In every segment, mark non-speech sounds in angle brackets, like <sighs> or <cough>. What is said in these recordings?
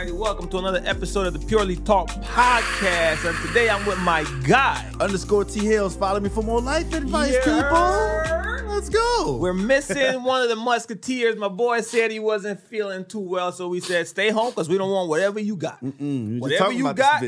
Alrighty, welcome to another episode of the Purely Talk podcast. And today I'm with my guy. Underscore T Hills. Follow me for more life advice, Yeah. people. Let's go. We're missing <laughs> one of the musketeers. My boy said he wasn't feeling too well, so we said stay home because we don't want whatever you got. Whatever you got.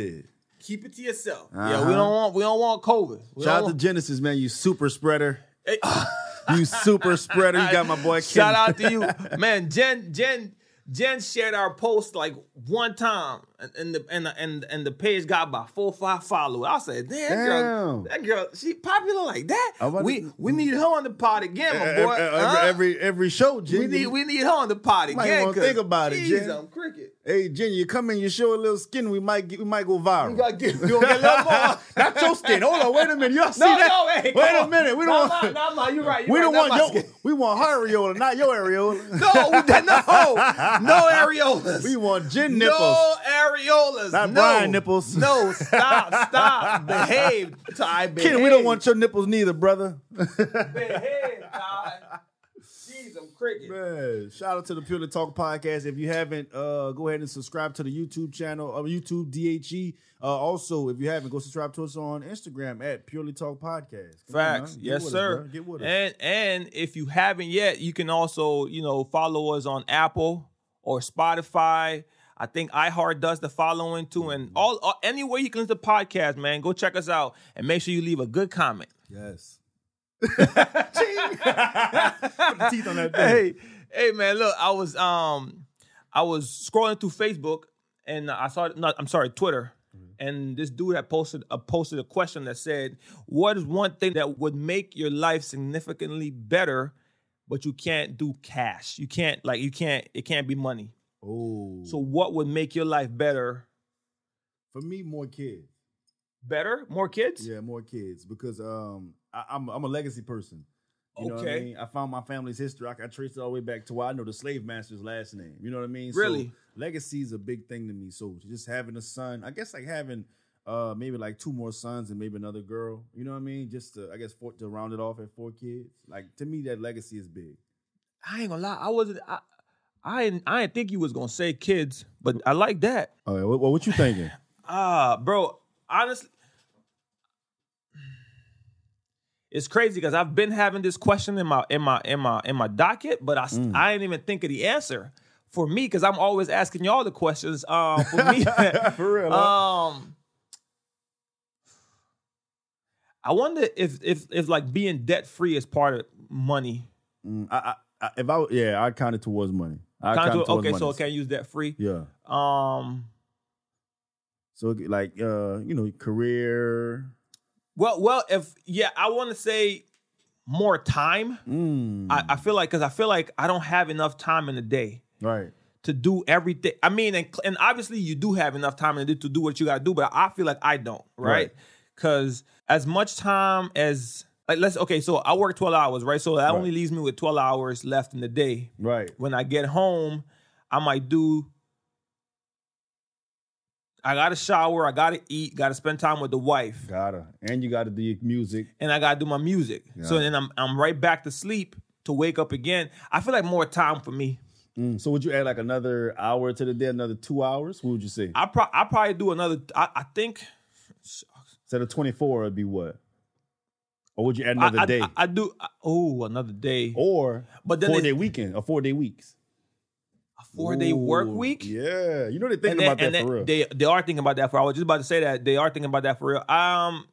Keep it to yourself. Yeah, Uh-huh. we don't want we don't want COVID. We Shout out to Genesis, man. You super spreader. want- <laughs> You super spreader. You got my boy. <laughs> Shout out to you, man. Jen, Jen, Jen shared our post like one time, and, and the and the, and and the page got about four or five followers. I said, damn, that girl, that girl, she popular like that. I was- We we mm. need her on the pod again, my boy. every, Huh? every every show, Jen. we need we need her on the pod Might again. 'cause, think about it, Jen. I'm cricket. Hey, Jen, you come in, you show a little skin, we might get, we might go viral. You gotta get, you gonna get a little more. <laughs> Not your skin. Hold on, wait a minute. Y'all <laughs> see no, that? no, hey, wait a on. minute. We don't want. no, no, you're right. We right. don't want your. skin. We want her areola, not your areola. <laughs> No, we- no, no areolas. We want Jen nipples. No areolas. Not no. Brian nipples. No, stop, stop. <laughs> Behave. I behave. Ken, we don't want your nipples neither, brother. behave, Ty. Jeez, I'm cricket. Man, shout out to the Purely Talk podcast. If you haven't, uh, go ahead and subscribe to the YouTube channel, uh, YouTube DHE. Uh, also, if you haven't, go subscribe to us on Instagram at Purely Talk Podcast. Come Facts. Get yes, us, sir. bro. Get with us. and and if you haven't yet, you can also you know follow us on Apple or Spotify. I think iHeart does the following too, and Mm-hmm. all, all anywhere you can listen to podcast, man. Go check us out and make sure you leave a good comment. yes. <laughs> Put the teeth on that thing. hey, hey, man, look, I was um, I was scrolling through Facebook and I saw, not, I'm sorry, Twitter, and this dude had posted a posted a question that said, "What is one thing that would make your life significantly better, but you can't do cash? You can't like you can't it can't be money. Oh, So what would make your life better? for me, more kids. Better, more kids? Yeah, more kids because um, I, I'm I'm a legacy person. You know what I Okay. mean? I found my family's history. I can trace it all the way back to why I know the slave master's last name. You know what I mean? Really? So legacy is a big thing to me. So just having a son, I guess like having uh maybe like two more sons and maybe another girl. You know what I mean? Just to, I guess four, to round it off at four kids. Like to me, that legacy is big. I ain't gonna lie, I wasn't. I, I didn't, I didn't think you was gonna say kids, but I like that. Oh, yeah. what, what you thinking? <laughs> Ah, bro, honestly, it's crazy because I've been having this question in my in my in my in my docket, but I Mm. I ain't even think of the answer for me because I'm always asking y'all the questions. Um, for me, <laughs> For real, <laughs> um, I wonder if if if like being debt free is part of money. Mm, I, I, I, if I yeah, I'd count it towards money. I Kinda count do- it towards okay, so I can't use that free. Yeah. Um, So like uh, you know, career. well, well, if yeah, I want to say more time. Mm, I, I feel like because I feel like I don't have enough time in the day right. to do everything. I mean, and, and obviously you do have enough time in the day to do what you got to do, but I feel like I don't, right? Right. Because as much time as like let's okay, so I work twelve hours, right? So that Right. only leaves me with twelve hours left in the day. Right. When I get home, I might do. I gotta shower, I gotta eat, gotta spend time with the wife, Gotta. And you gotta do your music. and I gotta do my music. So then I'm I'm right back to sleep to wake up again. I feel like more time for me. Mm, so would you add like another hour to the day, another two hours? What would you say? I pro- I probably do another. I, I think Instead of 24, it'd be what? Or would you add another I, day? I, I do. oh, another day. or But then four day weekend or four day weeks? a four day work Ooh, week. Yeah. You know they're thinking about that for real. They they are thinking about that for. I was just about to say that they are thinking about that for real. Um,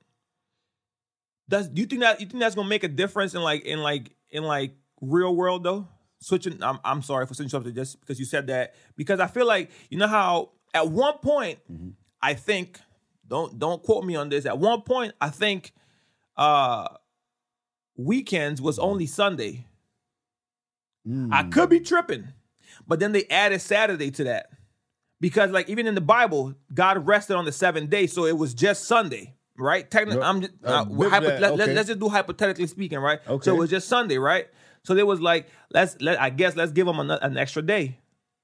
does do you think that you think that's gonna make a difference in like in like in like real world though? Switching. I'm I'm sorry for switching something just because you said that because I feel like you know how at one point Mm-hmm. I think don't don't quote me on this. At one point I think uh weekends was only Sunday. Mm. I could be tripping, but then they added Saturday to that because, like, even in the Bible, God rested on the seventh day, so it was just Sunday, right? Technically, I'm just, uh, uh, hypo- that, let, let's just do hypothetically speaking, right? Okay. So it was just Sunday, right? So there was like, let's let I guess let's give them an, an extra day.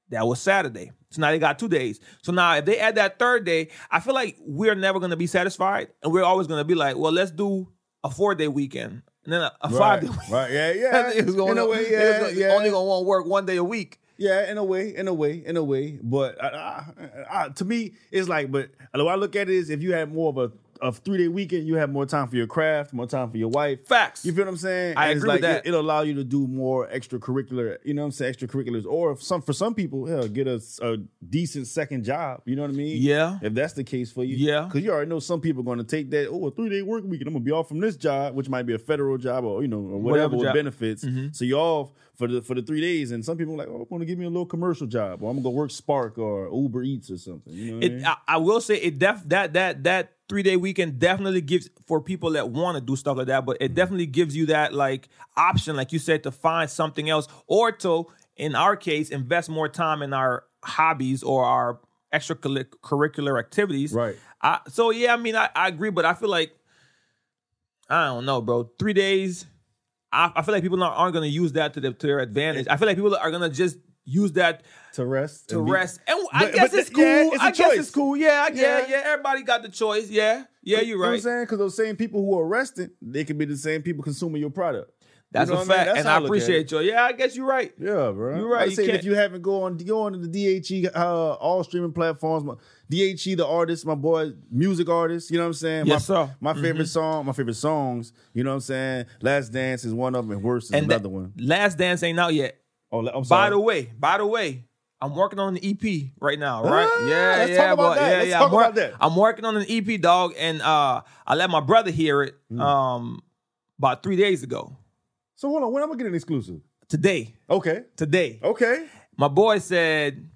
That was Saturday. So now they got two days. So now if they add that third day, I feel like we're never gonna be satisfied, and we're always gonna be like, well, let's do a four day weekend and then a, a five day weekend. Right. Yeah. <laughs> Yeah. it was going In a to, way, yeah. was yeah. only gonna want to work one day a week. Yeah, in a way, in a way, in a way. But uh, uh, to me, it's like, but the way I look at it is, if you had more of a a three day weekend, you have more time for your craft, more time for your wife. Facts. You feel what I'm saying? I And agree with that. It, will allow you to do more extracurricular. You know what I'm saying? Extracurriculars, or some for some people, hell, get a, a decent second job. You know what I mean? Yeah. If that's the case for you, Yeah. Because you already know some people are going to take that. Oh, a three day work week, and I'm gonna be off from this job, which might be a federal job or you know or whatever, Whatever with benefits. Mm-hmm. So you're off for the for the three days, and some people are like, oh, I'm going to give me a little commercial job, or I'm gonna go work Spark or Uber Eats or something. You know what I mean? I, I will say it def that that that three day weekend definitely gives for people that want to do stuff like that, but it mm-hmm. definitely gives you that like option, like you said, to find something else or to, in our case, invest more time in our hobbies or our extracurricular activities. Right. I, so yeah, I mean, I, I agree, but I feel like I don't know, bro. Three days. I, I feel like people aren't, aren't going to use that to, their to their advantage. I feel like people are going to just use that to rest. to and rest. And I But- guess but it's cool. yeah, it's I guess it's cool. Yeah, yeah, Yeah. yeah, Everybody got the choice. Yeah, yeah, you're right. You know what I'm saying? Because those same people who are arrested, they could be the same people consuming your product. That's You know a what I mean? fact, and I I appreciate you. Yeah, I guess you're right. Yeah, bro. You're right, Like I you can't- if you haven't go on go on to the DHE uh, all streaming platforms, DHE the artist, my boy, music artist. You know what I'm saying? Yes, my, sir. Mm-hmm. My favorite song, my favorite songs. You know what I'm saying? Last Dance is one of them, and Worse is And another that- one. Last Dance ain't out yet. Oh, I'm sorry. By the way, by the way, I'm working on an EP right now. Right? Ah, yeah, let's yeah, talk about that. yeah, Let's yeah. talk I'm, about that. I'm working on an EP, dog, and uh, I let my brother hear it Mm. um about three days ago. so hold on, when am I getting an exclusive? Today, Okay, today. okay. my boy said,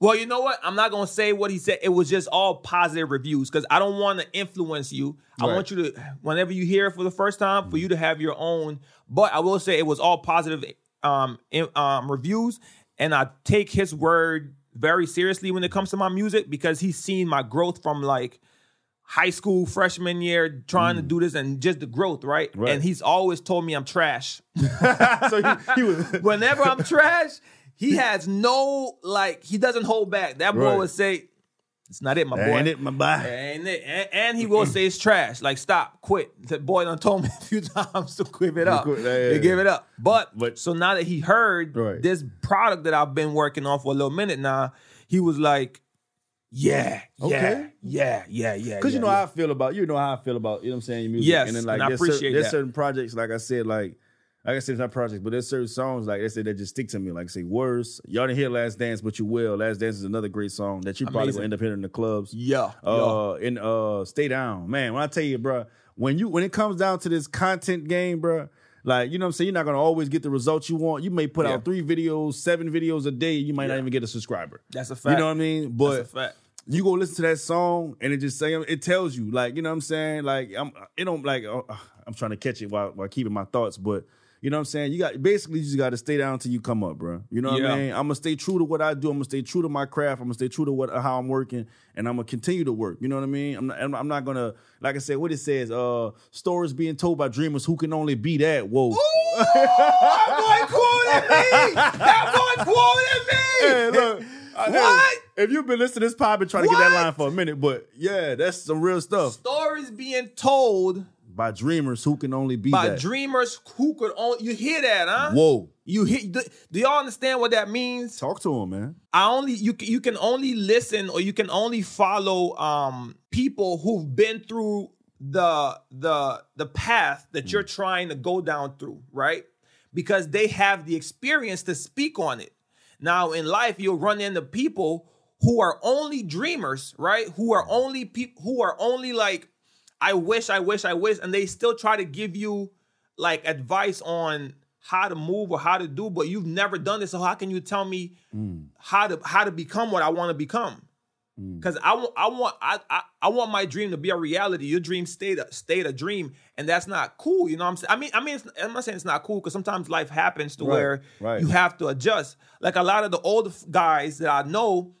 "Well, you know what? I'm not gonna say what he said. It was just all positive reviews because I don't want to influence you. I want you to, whenever you hear it for the first time, for you to have your own. But I will say it was all positive um, in- um, reviews, and I take his word very seriously when it comes to my music because he's seen my growth from like." High school freshman year, trying to do this and just the growth, right? Right. And he's always told me I'm trash <laughs> so he, he was. <laughs> whenever I'm trash, he has no like he doesn't hold back. That boy Right. would say, "It's not it, my boy." Ain't it, my boy? Ain't it? And, and he will say it's trash. Like stop, quit. The boy done told me <laughs> a few times to give it up. quit, yeah, yeah, give yeah. it up. But, But- so now that he heard Right. this product that I've been working on for a little minute now, he was like, "Yeah, yeah, Okay. yeah, yeah, yeah." Because you know yeah. how I feel about you know how I feel about you know what I'm saying your music. Yes, and then like and I appreciate there's certain projects like I said like I said it's not projects but there's certain songs like they said that just stick to me like I say worse y'all didn't hear Last Dance but you will Last Dance is another great song that you probably Amazing. will end up hearing in the clubs. yeah, yeah. Uh, in uh, Stay Down, man. When I tell you, bro, when you when it comes down to this content game, bro, like you know what I'm saying, you're not gonna always get the results you want. You may put Yeah. out three videos, seven videos a day, you might not even get a subscriber. That's a fact. You know what I mean? But That's a fact. you go listen to that song and it just say it tells you like you know what I'm saying like I'm it don't like uh, I'm trying to catch it while while keeping my thoughts but you know what I'm saying? You got basically you just got to stay down until you come up bro you know what Yeah. I mean? I'm gonna stay true to what I do. I'm gonna stay true to my craft. I'm gonna stay true to what how I'm working and I'm gonna continue to work. You know what I mean? I'm not, I'm not gonna like I said what it says uh stories being told by dreamers who can only be that. Whoa. That boy quoted me. That boy quoted me. <laughs> Hey, look, I- What? if you've been listening to this pod been trying to get that line for a minute but yeah that's some real stuff. Stories being told by dreamers who can only be by that. dreamers who could only. You hear that, huh? Whoa. You hear? Do, do y'all understand what that means? Talk to him, man. I only you can you can only listen or you can only follow um people who've been through the the the path that you're trying to go down through, right? Because they have the experience to speak on it. Now in life you'll run into people who are only dreamers, right? Who are only people who are only like I wish, I wish, I wish and they still try to give you like advice on how to move or how to do, but you've never done this. So how can you tell me mm. how to how to become what I want to become? Mm. Because I want I want I, I I want my dream to be a reality. Your dream stayed a stayed a dream, and that's not cool. You know what I'm saying? I mean, I mean, it's, I'm not saying it's not cool because sometimes life happens to Right, where right. you have to adjust. Like a lot of the old guys that I know,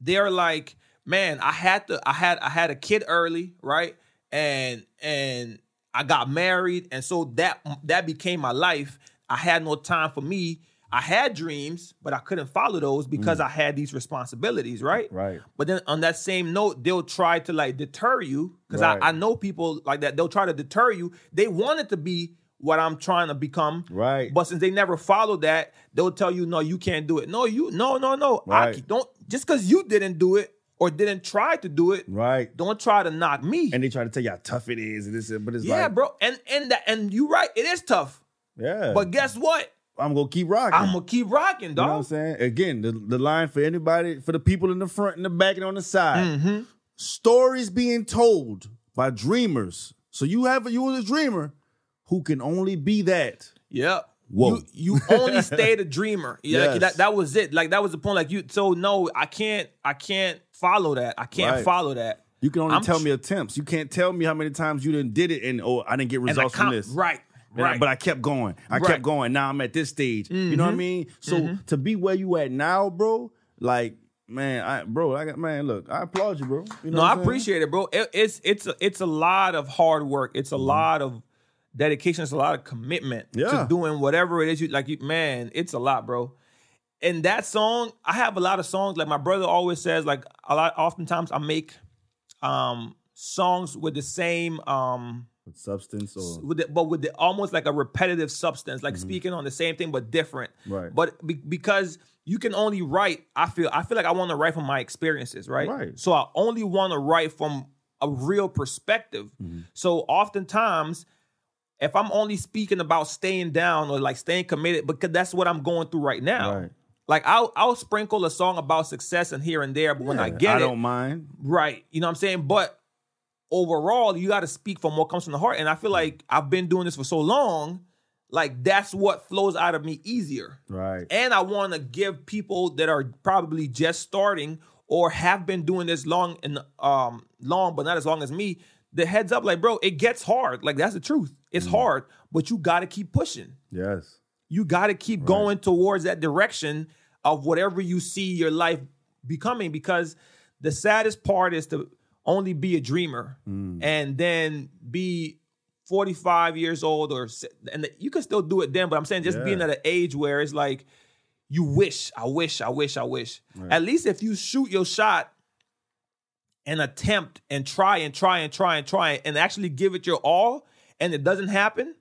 they're like, man, I had to, I had, I had a kid early, right? And and I got married, and so that that became my life. I had no time for me. I had dreams, but I couldn't follow those because I had these responsibilities, right? Mm. Right. But then on that same note, they'll try to like deter you because Right. I, I know people like that. They'll try to deter you. They want it to be what I'm trying to become. Right. But since they never follow that, they'll tell you, no, you can't do it. No, you, no, no, no. I Right. c- don't just because you didn't do it or didn't try to do it, Right. don't try to knock me. And they try to tell you how tough it is and this, but it's yeah, like, bro. And and that and you right, it is tough. yeah. But guess what? I'm gonna keep rocking. I'm gonna keep rocking, You know what I'm saying? Again, the, the line for anybody, for the people in the front and the back and on the side. Mm-hmm. Stories being told by dreamers. So you have you was a dreamer who can only be that. Yep. Whoa. You you only stayed a dreamer. <laughs> Yeah, like, Yes. that that was it. Like that was the point. Like you so no, I can't I can't follow that. I can't Right. follow that. You can only I'm tell tr- me attempts. You can't tell me how many times you didn't did it and oh I didn't get results from this. Right. And I- Right. but I kept going. I Right. Mm-hmm. kept going. Now I'm at this stage. You know what I mean? So to be where you at now, bro, like man, I bro, I got man, look, I applaud you, bro. You know no, I saying? appreciate it, bro. It, it's it's a, it's a lot of hard work. It's a Mm-hmm. lot of dedication. It's a lot of commitment Yeah. to doing whatever it is you like. You man, it's a lot, bro. And that song, I have a lot of songs. Like my brother always says, like a lot. Oftentimes, I make um songs with the same um With substance or with the, but with the almost like a repetitive substance, like speaking on the same thing but different. Mm-hmm. Right. But be, because you can only write, I feel I feel like I want to write from my experiences, right? Right. So I only want to write from a real perspective. Mm-hmm. So oftentimes, if I'm only speaking about staying down or like staying committed, because that's what I'm going through right now. Right. Like I'll I'll sprinkle a song about success and here and there, but when I get I it, don't mind. Right. You know what I'm saying? But overall, you got to speak from what comes from the heart. And I feel like I've been doing this for so long, like that's what flows out of me easier. Right. And I want to give people that are probably just starting or have been doing this long and um long, but not as long as me, the heads up, like, bro, it gets hard. Like that's the truth. It's mm. hard, but you got to keep pushing. Yes. You got to keep going towards that direction of whatever you see your life becoming because the saddest part is to only be a dreamer mm. and then be 45 years old or and you can still do it then but I'm saying just Yeah. being at an age where it's like you wish I wish I wish I wish at least if you shoot your shot and attempt and try and try and try and try and actually give it your all and it doesn't happen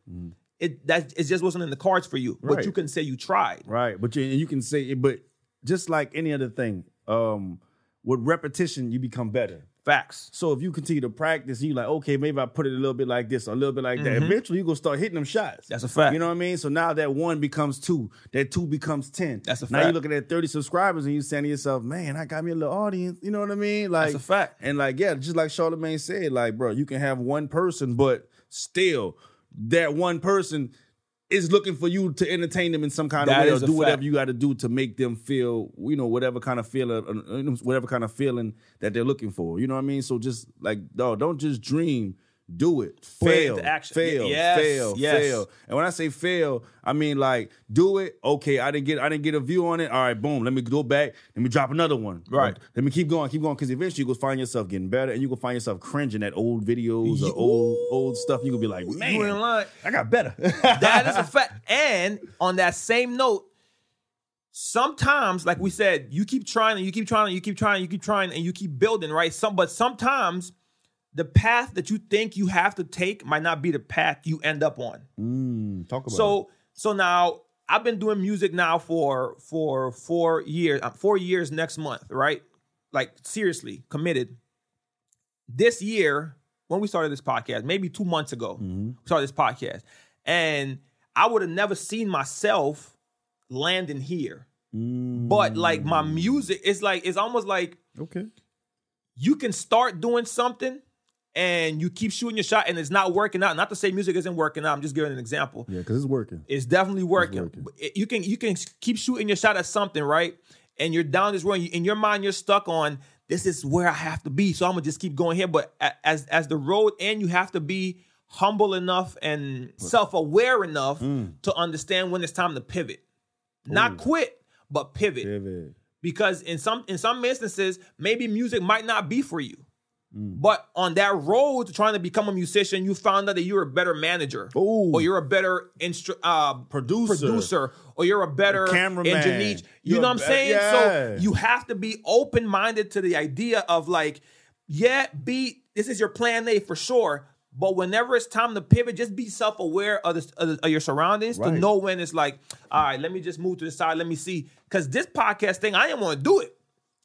it that it just wasn't in the cards for you but you can say you tried Right. But you, you can say, but just like any other thing, um, with repetition, you become better. Facts So if you continue to practice, you like, okay, maybe I put it a little bit like this, or a little bit like that. Eventually, you're gonna start hitting them shots. Mm-hmm. That's a fact. You know what I mean? So now that one becomes two, that two becomes ten. That's a fact. Now you're looking at thirty subscribers, and you saying to yourself, "Man, I got me a little audience." You know what I mean? Like That's a fact. And like, yeah, just like Charlamagne said, like, bro, you can have one person, but still, that one person is looking for you to entertain them in some kind That of way, or do whatever fact. you got to do to make them feel, you know, whatever kind of feeling, uh, whatever kind of feeling that they're looking for. You know what I mean? So just like, dog, don't just dream. Do it. Fail. action. Fail. Yes, Fail. yes. Fail. And when I say fail, I mean like do it. Okay, I didn't get I didn't get a view on it. All right, boom. Let me go back. Let me drop another one. Right. Let me keep going, keep going. Because eventually you will find yourself getting better, and you will find yourself cringing at old videos or You- old old stuff. You gonna be like, man, you in line I got better. <laughs> that is a <laughs> fact. And on that same note, sometimes, like we said, you keep trying and you keep trying and you keep trying, and you keep trying, and you keep building, right? Some, but sometimes the path that you think you have to take might not be the path you end up on. Mm, talk about it. So, so now I've been doing music now for for four years. uh, Four years next month, right? Like seriously committed. This year, when we started this podcast, maybe two months ago, we started this podcast, and I would have never seen myself landing here. But like my music, it's like it's almost like Okay. you can start doing something and you keep shooting your shot and it's not working out. Not to say music isn't working out. I'm just giving an example. Yeah, because it's working. It's definitely working. working. It- You can you can keep shooting your shot at something, right? And you're down this road. In your mind, you're stuck on this is where I have to be. So I'm gonna just keep going here. But as as the road and you have to be humble enough and self aware enough Mm. to understand when it's time to pivot, not quit, but pivot. Pivot. Because in some in some instances, maybe music might not be for you. Mm. But on that road to trying to become a musician, you found out that you're a better manager, Ooh. or you're a better instru- uh, Producer. producer, or you're a better cameraman. engineer. You You're know what I'm saying? yeah. So you have to be open minded to the idea of like, yeah, be this is your plan A for sure, But whenever it's time to pivot, just be self aware of, the, of, of your surroundings Right. to know when it's like, all right, let me just move to the side. Let me see. Because this podcast thing, I didn't want to do it.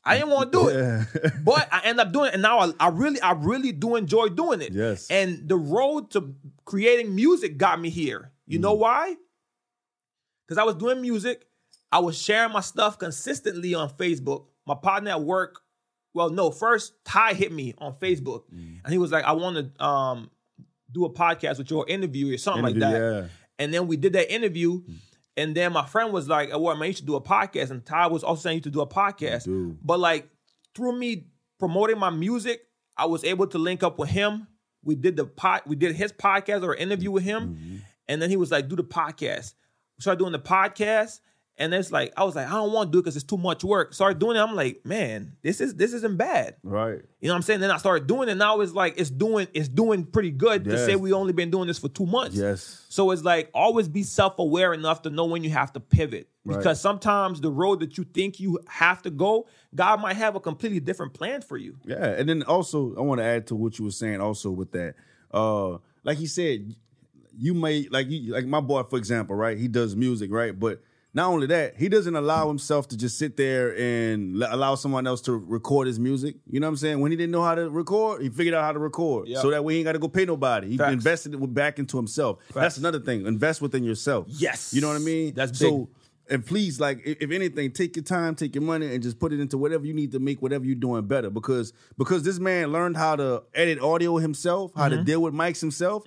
I didn't want to do it. Yeah. <laughs> but I end up doing it, and now I, I really, I really do enjoy doing it. Yes. And the road to creating music got me here. You know mm. why? Because I was doing music, I was sharing my stuff consistently on Facebook. My partner at work, well, no, first Ty hit me on Facebook, mm. and he was like, "I want to um, do a podcast with your interview or something like that." yeah. And then we did that interview. Mm. And then my friend was like, "Well, man, you should do a podcast." And Ty was also saying you should do a podcast. But like through me promoting my music, I was able to link up with him. We did the pod, we did his podcast or interview with him, Mm-hmm. and then he was like, "Do the podcast." We started doing the podcast, and it's like I was like, "I don't want to do it because it's too much work." Started doing it. I'm like, "Man, this is this isn't bad." Right. You know what I'm saying? Then I started doing it. Now it's like it's doing it's doing pretty good to say we only been doing this for two months. Yes. So it's like always be self aware enough to know when you have to pivot. Right. Because sometimes the road that you think you have to go, God might have a completely different plan for you. Yeah, and then also I want to add to what you were saying also with that. Uh like he said, you may like you like my boy for example, right? He does music, right? But not only that, he doesn't allow himself to just sit there and l- allow someone else to record his music. You know what I'm saying? When he didn't know how to record, he figured out how to record. Yeah. So that way he ain't got to go pay nobody. He Facts. invested it back into himself. That's another thing. Invest within yourself. Yes. You know what I mean? That's so and please, like, if anything, take your time, take your money, and just put it into whatever you need to make whatever you're doing better. Because because this man learned how to edit audio himself, how Mm-hmm. to deal with mics himself.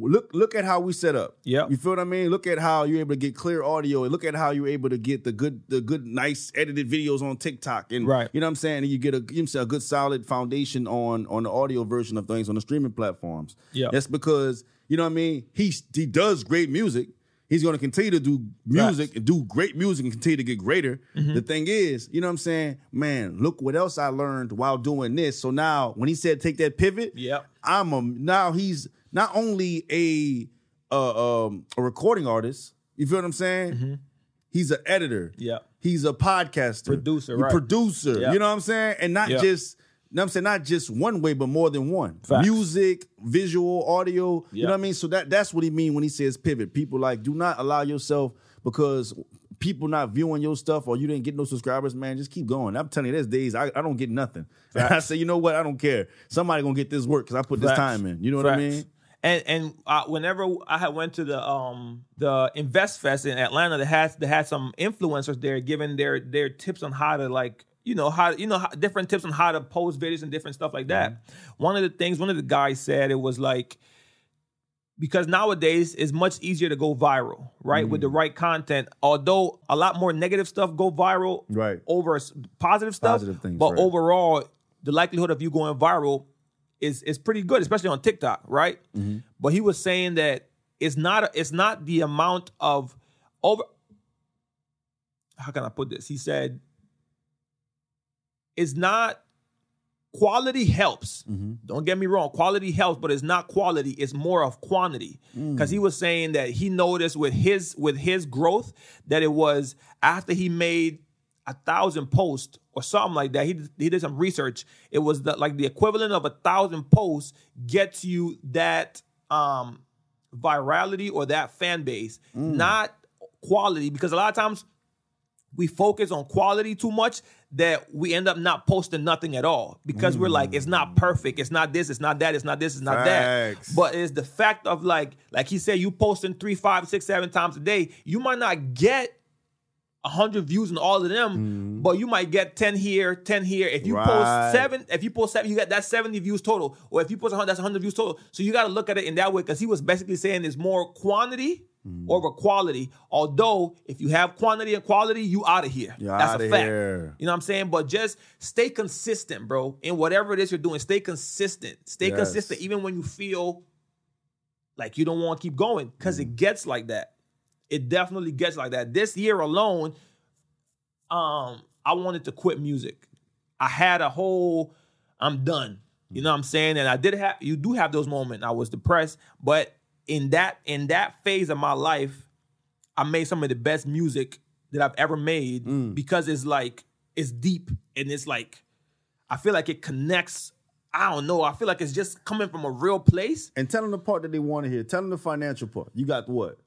Look look at how we set up. Yeah. you feel what I mean. Look at how you're able to get clear audio, and look at how you're able to get the good the good nice edited videos on TikTok, and Right. you know what I'm saying. And you get a you know, a good solid foundation on on the audio version of things on the streaming platforms. Yeah. that's because you know what I mean. He he does great music. He's going to continue to do music and do great music and continue to get greater. Mm-hmm. The thing is, you know what I'm saying? Man, look what else I learned while doing this. So now when he said take that pivot, yeah, I'm a now he's not only a uh, um, a recording artist. You feel what I'm saying? He's an editor. Mm-hmm. He's a podcaster, Producer, right. producer. Yep. You know what I'm saying? And not Yep. just. Know what I'm saying? Not just one way, but more than one. Facts. Music, visual, audio. You know what I mean? So that that's what he mean when he says pivot. People like do not allow yourself because people not viewing your stuff or you didn't get no subscribers, man. Just keep going. I'm telling you, there's days I, I don't get nothing. <laughs> I say, you know what? I don't care. Somebody gonna get this work because I put this time in. You know what I mean? And and uh, whenever I had went to the um the Invest Fest in Atlanta, that had they had some influencers there giving their their tips on how to like you know how you know how, different tips on how to post videos and different stuff like that. One of the things one of the guys said it was like because nowadays it's much easier to go viral, right? With the right content. Although a lot more negative stuff go viral Right. over positive stuff. Positive things, but right. overall, the likelihood of you going viral is is pretty good, especially on TikTok, right? Mm-hmm. But he was saying that it's not a, it's not the amount of over. How can I put this? He said, "It's not quality helps. Mm-hmm. Don't get me wrong, quality helps, but it's not quality. It's more of quantity." Mm. Because he was saying that he noticed with his with his growth that it was after he made a thousand posts or something like that. He did- he did some research. It was the, like the equivalent of a thousand posts gets you that um virality or that fan base, not quality. Because a lot of times we focus on quality too much that we end up not posting nothing at all because we're like it's not perfect. It's not this it's not that it's not this it's not Facts. that but it's the fact of like like he said you posting three five six seven times a day you might not get 100 views on all of them mm-hmm. but you might get 10 here 10 here. If you Right. post seven if you post seven you got that 70 views total. Or if you post 100 that's 100 views total. So you got to look at it in that way because he was basically saying it's more quantity over quality although if you have quantity and quality you out of here You that's a fact here. you know what I'm saying? But just stay consistent, bro. In whatever it is you're doing, stay consistent. Stay Yes. consistent even when you feel like you don't want to keep going because Mm. it gets like that. It definitely gets like that. This year alone, um, I wanted to quit music. I had a whole I'm done. You know what I'm saying? And I did have you do have those moments. I was depressed, but in that in that phase of my life, I made some of the best music that I've ever made Mm. because it's like it's deep and it's like I feel like it connects. I don't know. I feel like it's just coming from a real place. And tell them the part that they want to hear. Tell them the financial part. You got what?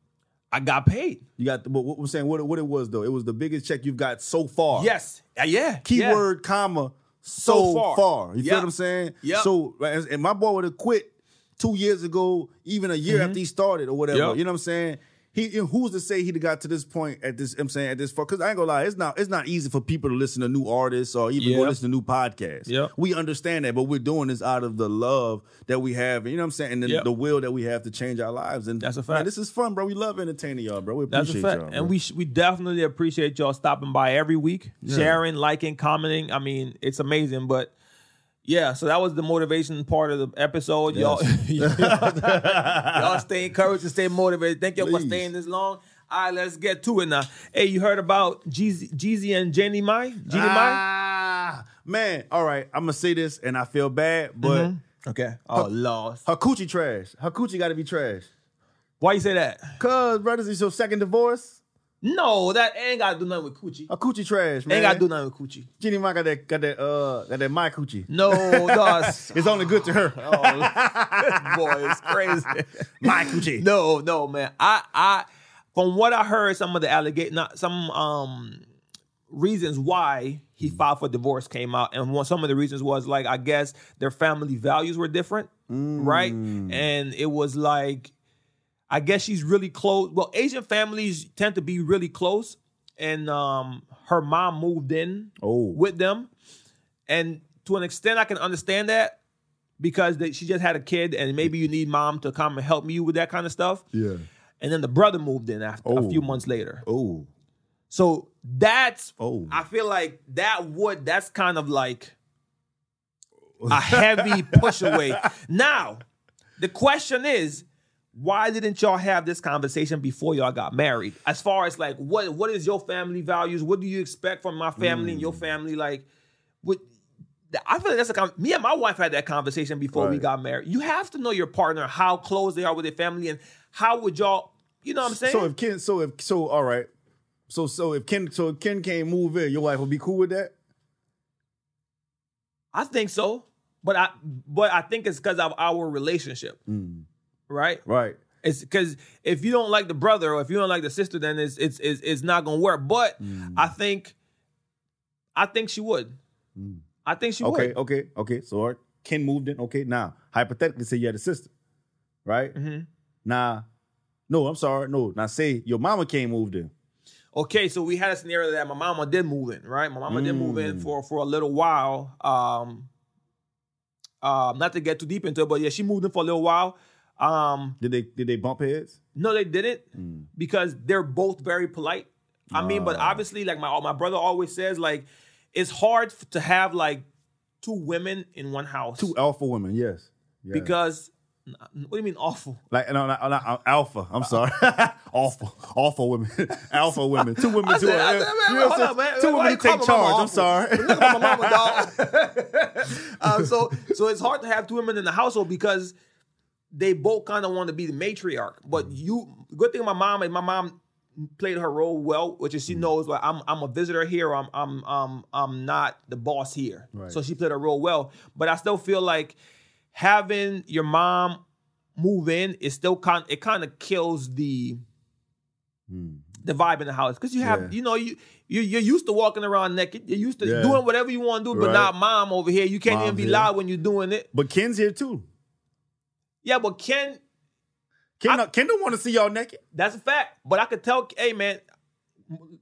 I got paid. You got the, what, what we're saying. What, it- what it was though? It was the biggest check you've got so far. Yes. Uh, yeah. Keyword, comma, so, So far. far. You Yep. feel what I'm saying? Yeah. So, and my boy would have quit two years ago, even a year after he started or whatever. Mm-hmm. Yep. You know what I'm saying? He, who's to say he'd have got to this point at this? I'm saying at this far because I ain't gonna lie, it's not it's not easy for people to listen to new artists or even go listen to new podcasts. Yep. We understand that, but we're doing this out of the love that we have, and you know what I'm saying, and the, Yep. the will that we have to change our lives. And That's a man, fact. this is fun, bro. We love entertaining y'all, bro. We That's appreciate a fact. y'all, bro. and we sh- we definitely appreciate y'all stopping by every week, sharing, liking, commenting. I mean, it's amazing. But yeah, so that was the motivation part of the episode. Y'all, <laughs> y'all stay encouraged and stay motivated. Thank y'all for staying this long. All right, let's get to it now. Hey, you heard about Jeezy, Jeezy and Jeannie Mai? Mai? Ah, man. All right, I'm gonna say this, and I feel bad, but Okay. Oh, lost. her coochie trash. Her coochie got to be trash. Why you say that? Cause brothers, is your second divorce. No, that ain't got to do nothing with coochie. A coochie trash, man. Ain't got to do nothing with coochie. Jeannie Mai got that, got that, uh, got that my coochie. No, does. <laughs> It's only good to her. Oh, boy, it's crazy. my coochie. No, no, man. I, I, from what I heard, some of the allegate, not some um reasons why he filed for divorce came out, and one some of the reasons was like I guess their family values were different, right? And it was like, I guess she's really close. Well, Asian families tend to be really close, and um her mom moved in Oh. with them, and to an extent, I can understand that because they, she just had a kid, and maybe you need mom to come and help you with that kind of stuff. Yeah. And then the brother moved in after a Oh. few months later. Oh. So that's Oh. I feel like that would that's kind of like <laughs> a heavy push away. Now, the question is, why didn't y'all have this conversation before y'all got married? As far as like what what is your family values? What do you expect from my family and your Mm. family? Like, what I feel like that's a me and my wife had that conversation before we got married. You have to know your partner, how close they are with their family, and how would y'all, you know what I'm saying? So if Ken, so if so, all right. So so if Ken, so if Ken can't move in, your wife will be cool with that. I think so, but I but I think it's because of our relationship, right? Right. It's because if you don't like the brother or if you don't like the sister, then it's it's it's, it's not gonna work. But Mm. I think, I think she would. I think she Okay. would. Okay. Okay. Okay. So Ken moved in. Okay. Now hypothetically, say you had a sister, right? Mm-hmm. Now, no, I'm sorry. No. Now say your mama came moved in. Okay, so we had a scenario that my mama did move in, right? My mama did move Mm. in for for a little while. Um, um, not to get too deep into it, but yeah, she moved in for a little while. Um, Did they did they bump heads? No, they didn't Mm. because they're both very polite. I mean, but Ah. obviously, like my my brother always says, like it's hard to have like two women in one house. Two alpha women. Yes. Yeah. because what do you mean awful? Like no, no, no, no, alpha. I'm sorry, <laughs> <laughs> alpha, alpha women, <laughs> alpha women. Two women, I two, said- I uh, said, man, you know hold up, man. Two Why women take call my mama charge. I'm sorry. Look at my mama, dog. um, so so it's hard to have two women in the household because they both kind of want to be the matriarch. But you, good thing my mom and my mom played her role well, which is she Mm. knows like I'm I'm a visitor here. I'm I'm um I'm not the boss here. Right. So she played her role well. But I still feel like having your mom move in is still kind it kind of kills the the vibe in the house because you have. Yeah. you know you you you're used to walking around naked. You're used to Yeah. doing whatever you want to do, but Right. not mom over here. You can't even be here. loud when you're doing it. But Ken's here too. Yeah, but Ken, Ken, I- Ken don't want to see y'all naked. that's a fact. But I could tell, hey man,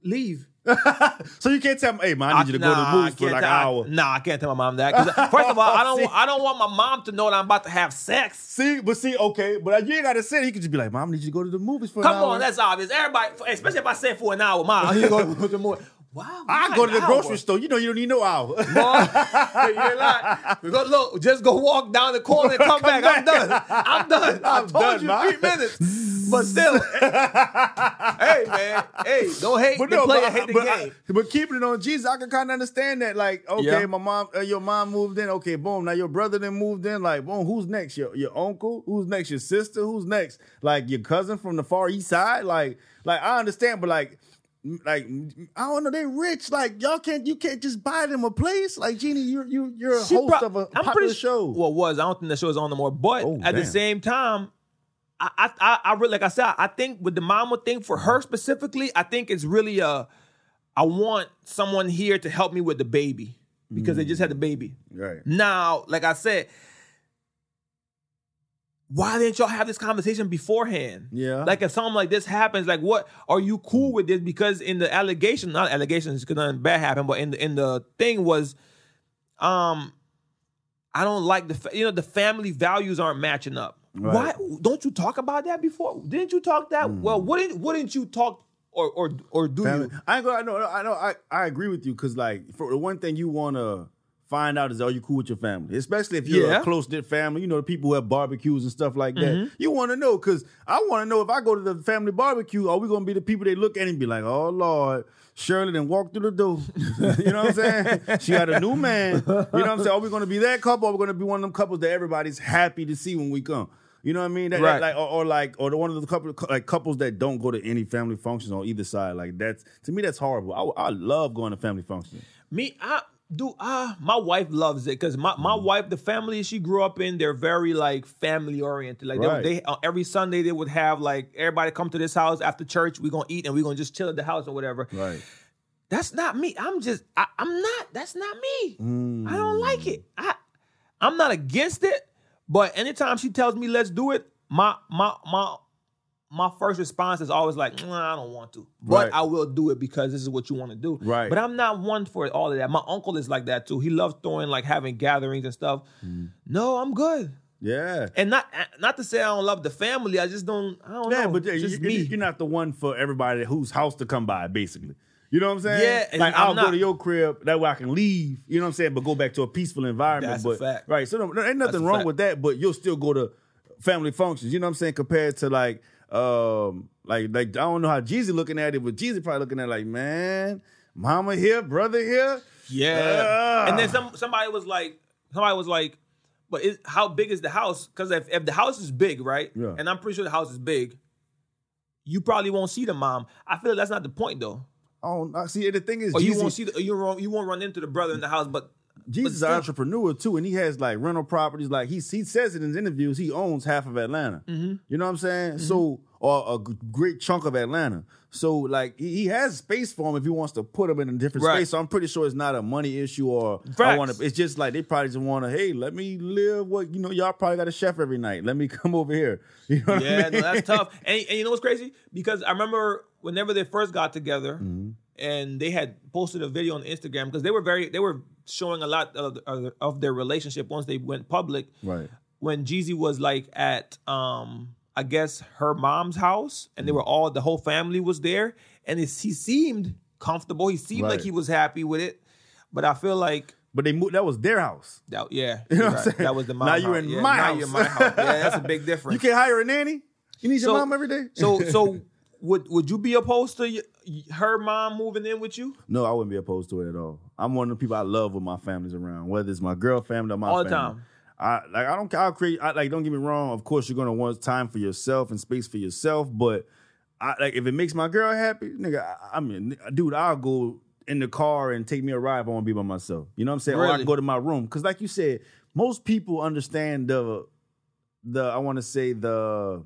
leave. <laughs> so you can't tell him, hey man, I need you to go to the I movies for like an tell- I- hour. Nah, I can't tell my mom that. <laughs> First of all, I don't See? I don't want my mom to know that I'm about to have sex. See, but see, okay, but you ain't gotta say it. You could just be like, Mom, I need you to go to the movies for Come an hour. Come on, that's obvious. Everybody, especially if I say for an hour, mom, I need to go to the movie. Wow, I go to the hour. grocery store. You know you don't need no hour. Boy, <laughs> you're not. Go, look, just go walk down the corner and come, back. I'm done. I'm done. <laughs> I I'm told done, you man. three minutes. But still, <laughs> hey man, hey, don't hate But the no, player, but, hate the but, game. I- but keeping it on Jeezy, I can kind of understand that. Like, okay, Yeah. my mom, uh, your mom moved in. Okay, boom. Now your brother then moved in. Like, boom. Who's next? Your your uncle? Who's next? Your sister? Who's next? Like your cousin from the far east side? Like, like I understand, but like like I don't know, they rich. Like y'all can't you can't just buy them a place. Like Jeannie, you're you you're a She host pro- of a I'm popular pretty show. Well, was I don't think the show is on no more. But Oh, at the same time, I, I I I really like I said, I think with the mama thing for her specifically, I think it's really a I want someone here to help me with the baby because they just had the baby. right. Now, like I said, why didn't y'all have this conversation beforehand? Yeah. Like if something like this happens, like what are you cool with this? Because in the allegation, not allegations, because nothing bad happened, but in the in the thing was, um, I don't like the fa- you know the family values aren't matching up. Right. Why don't you talk about that before? Didn't you talk that? Well, wouldn't wouldn't you talk or or or do Family. you? I ain't gonna, I know, I know, I, I agree with you because like for the one thing you want to find out is are you cool with your family, especially if you're Yeah. a close knit family. You know, the people who have barbecues and stuff like that. Mm-hmm. You want to know because I want to know if I go to the family barbecue, are we gonna be the people they look at and be like, oh Lord. Shirley then walk through the door. <laughs> you know what I'm saying? She got a new man. You know what I'm saying? Are we gonna be that couple? Or are we gonna be one of them couples that everybody's happy to see when we come? You know what I mean? That, that, Right. like, or, or like, or the one of the couple, like couples that don't go to any family functions on either side. Like that's to me, that's horrible. I, I love going to family functions. Me, I do. Ah, my wife loves it because my, my wife, the family she grew up in, they're very like family oriented. Like Right. they, they uh, every Sunday they would have like everybody come to this house after church. we're gonna eat and we're gonna just chill at the house or whatever. Right. That's not me. I'm just. I, I'm not. That's not me. Mm. I don't like it. I I'm not against it, but anytime she tells me let's do it, my my my my first response is always like, "Nah, I don't want to, but Right. I will do it because this is what you want to do. Right. But I'm not one for all of that. My uncle is like that too. He loves throwing like having gatherings and stuff. Mm. No, I'm good. Yeah. And not not to say I don't love the family. I just don't. I don't Yeah, know. but yeah, just you, me. you're not the one for everybody whose house to come by, basically. You know what I'm saying? Yeah, like I'm I'll go to your crib that way I can leave. You know what I'm saying? But go back to a peaceful environment. That's a but fact. right, so no, there ain't nothing a wrong with that. But you'll still go to family functions. You know what I'm saying? Compared to like, um, like like I don't know how Jeezy looking at it, but Jeezy probably looking at it like, man, mama here, brother here. Yeah. Ah. And then some somebody was like, somebody was like, but it, how big is the house? Because if, if the house is big, right? Yeah. And I'm pretty sure the house is big, you probably won't see the mom. I feel like that's not the point though. Oh, I see. The thing is, Or you won't see the, you won't you won't run into the brother in the house, but Jeezy still- an entrepreneur too, and he has like rental properties. Like he he says it in his interviews, he owns half of Atlanta. Mm-hmm. You know what I'm saying? So or a great chunk of Atlanta. So like he, has space for him if he wants to put him in a different Right. space. So I'm pretty sure it's not a money issue or I want to. It's just like they probably just want to. Hey, let me live. What you know? Y'all probably got a chef every night. Let me <laughs> come over here. <laughs> You know? What I yeah, mean? no, that's tough. And, and you know what's crazy? Because I remember whenever they first got together, Mm-hmm. and they had posted a video on Instagram because they were very they were showing a lot of, of, their relationship once they went public. Right. when Jeezy was like at um I guess her mom's house and they Mm. were all the whole family was there and he seemed comfortable. He seemed like he was happy with it. But I feel like But they moved. That was their house. that yeah, <laughs> You know what I'm saying? that was the mom. Now you're house. in Yeah, my now house. you're in my house. Yeah, that's a big <laughs> difference. You can't hire a nanny. You need your mom every day. so so <laughs> would would you be opposed to y- her mom moving in with you? No, I wouldn't be opposed to it at all. I'm one of the people I love when my family's around, whether it's my girl family or my family. All the family. time. I like I don't I'll create I, like don't get me wrong, of course you're gonna want time for yourself and space for yourself, but I like if it makes my girl happy, nigga, I, I mean dude, I'll go in the car and take me a ride if I want to be by myself. You know what I'm saying? Or I Really? can go to my room. Cause like you said, most people understand the the I want to say the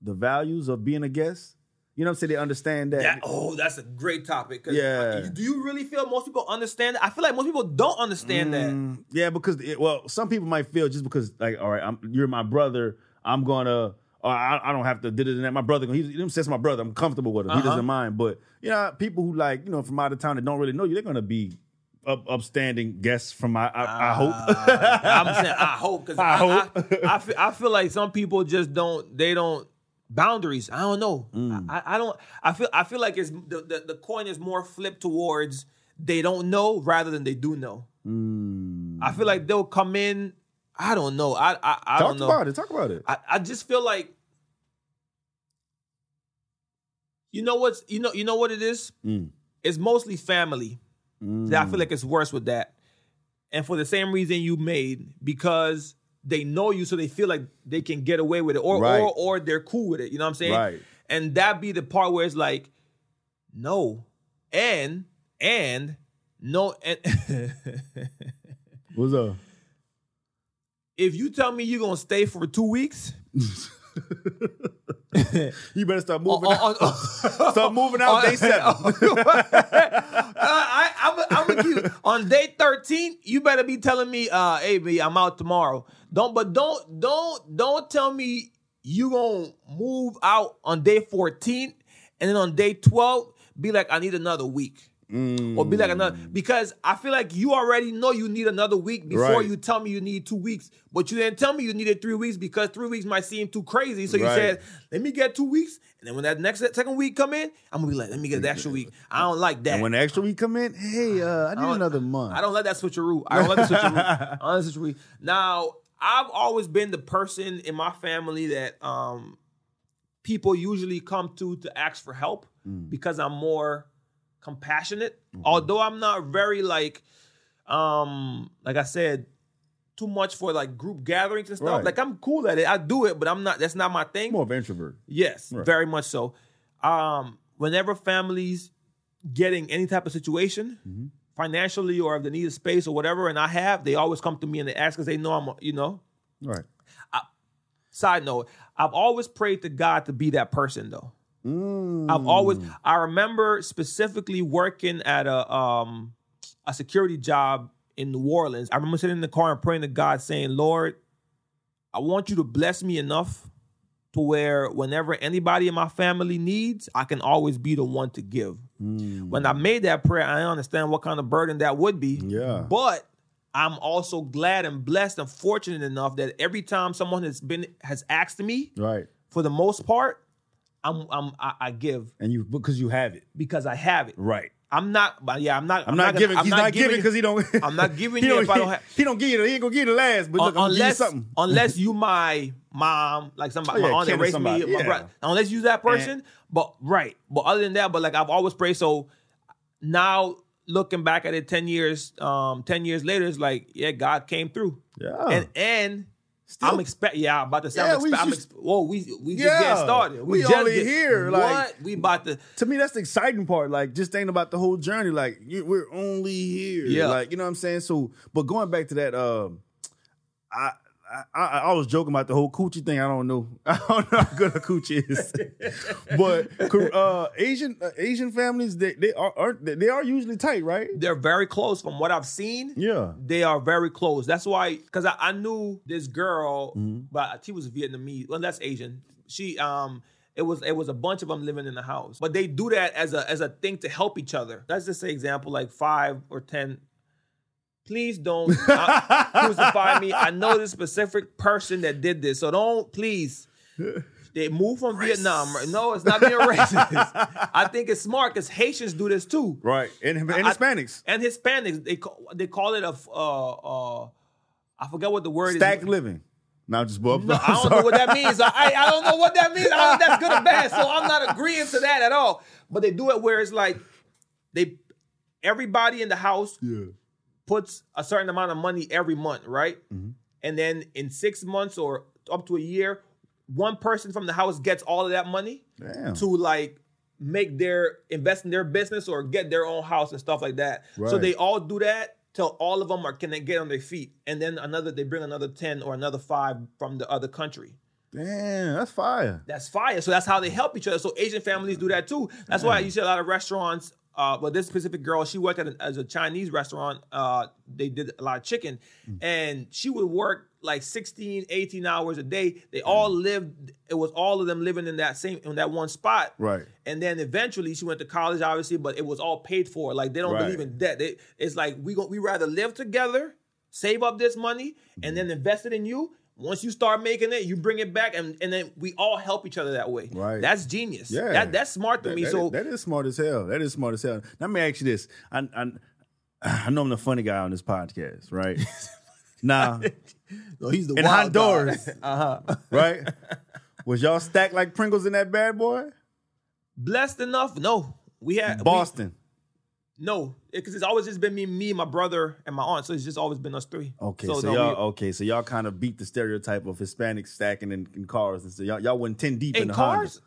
the values of being a guest. You know what I'm saying? They understand that. That, oh, that's a great topic. Yeah. uh, do you really feel most people understand that? I feel like most people don't understand that. Mm, yeah, because it, well, some people might feel just because like, all right, I'm, you're my brother, I'm gonna, or I, I don't have to did it and that. My brother, he, he says my brother, I'm comfortable with him. He Uh-huh. doesn't mind. But you know, people who like you know from out of town that don't really know you, they're gonna be up, upstanding guests from my. I, I hope. I'm saying I hope because <laughs> I, I hope. I, I, feel, I feel like some people just don't they don't boundaries. I don't know. Mm. I, I don't. I feel I feel like it's the, the the coin is more flipped towards they don't know rather than they do know. Mm. I feel like they'll come in. I don't know. I I, I Talk don't know. about it. Talk about it. I, I just feel like you know what's you know you know what it is. Mm. It's mostly family. That I feel like it's worse with that, and for the same reason you made because they know you, so they feel like they can get away with it, or Right. or or they're cool with it. You know what I'm saying? Right. And that be the part where it's like No. And and no and <laughs> What's up? if you tell me you're gonna stay for two weeks, <laughs> You better start moving. on- out. <laughs> on- start moving out day seven. I, I'm, I'm with you. On day 13, you better be telling me, uh, hey, B, I'm out tomorrow. Don't, but don't, don't, don't tell me you gonna move out on day 14 and then on day 12 be like, I need another week. Or be like another because I feel like you already know you need another week before Right. you tell me you need two weeks, but you didn't tell me you needed three weeks because three weeks might seem too crazy. So you Right. said, "Let me get two weeks," and then when that next second week come in, I'm gonna be like, "Let me get the extra week." I don't like that. and when the extra week come in, hey, uh, I need don't- another month. I don't let that switcheroo. I don't let that switcheroo. I don't let that switcheroo. <laughs> Now, I've always been the person in my family that um, people usually come to to ask for help Mm. because I'm more compassionate. Mm-hmm. Although I'm not very like, um, like I said, too much for like group gatherings and stuff. Right. Like I'm cool at it. I do it, but I'm not. That's not my thing. more of an introvert. Yes, Right. very much so. Um, whenever families getting any type of situation, Mm-hmm. Financially or if they need a space or whatever, and I have, they always come to me and they ask because they know I'm, you know. Right. Side note, I've always prayed to God to be that person though. Mm. I've always I remember specifically working at a um a security job in New Orleans. I remember sitting in the car and praying to God saying, Lord, I want you to bless me enough where whenever anybody in my family needs, I can always be the one to give. Mm. When I made that prayer, I understand what kind of burden that would be. Yeah. But I'm also glad and blessed and fortunate enough that every time someone has been has asked me, Right. for the most part, I'm, I'm I, I give And you because you have it. because I have it. Right. I'm not, but yeah, I'm not. I'm, not, gonna- giving. I'm he's not, giving because he don't. <laughs> I'm not giving <laughs> you if I don't have. <laughs> He don't give you. He ain't gonna give you the last. But look, I'm gonna give you unless, something. unless you my mom, like somebody, Oh, yeah, my aunt that raised somebody, me, my yeah. brother. Unless you that person, but right. But other than that, but like I've always prayed. So now looking back at it, ten years, um, ten years later, it's like yeah, God came through, Yeah. and and. Still- I'm expect yeah, I'm about to say Yeah, I'm, we expe- I'm just- expe- whoa, we we just Yeah, getting started. we just only get- here, what like- we about to to me, that's the exciting part. Like, just thinking about the whole journey. Like, you, we're only here. Yeah. Like, you know what I'm saying? So, but going back to that, um, I, I, I, I was joking about the whole coochie thing. I don't know. <laughs> I don't know how good a coochie is. <laughs> but uh, Asian uh, Asian families, they they are, are they are usually tight, right? they're very close from what I've seen. Yeah. They are very close. That's why, because I, I knew this girl, Mm-hmm. but she was Vietnamese. Well, that's Asian. She um, it was it was a bunch of them living in the house, but they do that as a as a thing to help each other. Let's just say example like five or ten. Please don't crucify me. I know this specific person that did this, so don't please. They moved from Vietnam. right? No, it's not being racist. I think it's smart because Haitians do this too Right. And, and I- Hispanics. and Hispanics. They call, they call it a uh uh I forget what the word Stacked is. Stack living. Now just go up. No, I don't know what that means. I, I don't know what that means. I don't know if that's good or bad. So I'm not agreeing to that at all. But they do it where it's like they everybody in the house Yeah. Puts a certain amount of money every month, right? Mm-hmm. And then in six months or up to a year, one person from the house gets all of that money Damn. to like make their invest in their business or get their own house and stuff like that. So they all do that till all of them are can they get on their feet, and then another they bring another ten or another five from the other country. Damn, that's fire. That's fire. So that's how they help each other. So Asian families do that too. That's why you see a lot of restaurants. Uh, but this specific girl, she worked at a, as a Chinese restaurant. Uh, they did a lot of chicken, and she would work like 16, 18 hours a day. They all lived. It was all of them living in that same in that one spot. Right. And then eventually she went to college, obviously, but it was all paid for. Like they don't Right. believe in debt. They, it's like we go, we rather live together, save up this money, and then invest it in you. Once you start making it, you bring it back, and, and then we all help each other that way. Right. That's genius. Yeah. That, that's smart to That- me. that so is- that is smart as hell. That is smart as hell. Let me ask you this. I, I, <sighs> I know I'm the funny guy on this podcast, right? <laughs> now, no, he's the in wild Honduras, <laughs> uh huh. right? Was y'all stacked like Pringles in that bad boy? Blessed enough? No, we had Boston. No, because it's always just been me, me, my brother, and my aunt. So it's just always been us three. Okay, so, no, y'all we- okay, so y'all kind of beat the stereotype of Hispanic stacking in, in cars and so y'all y'all went ten deep in, in the cars. Honda.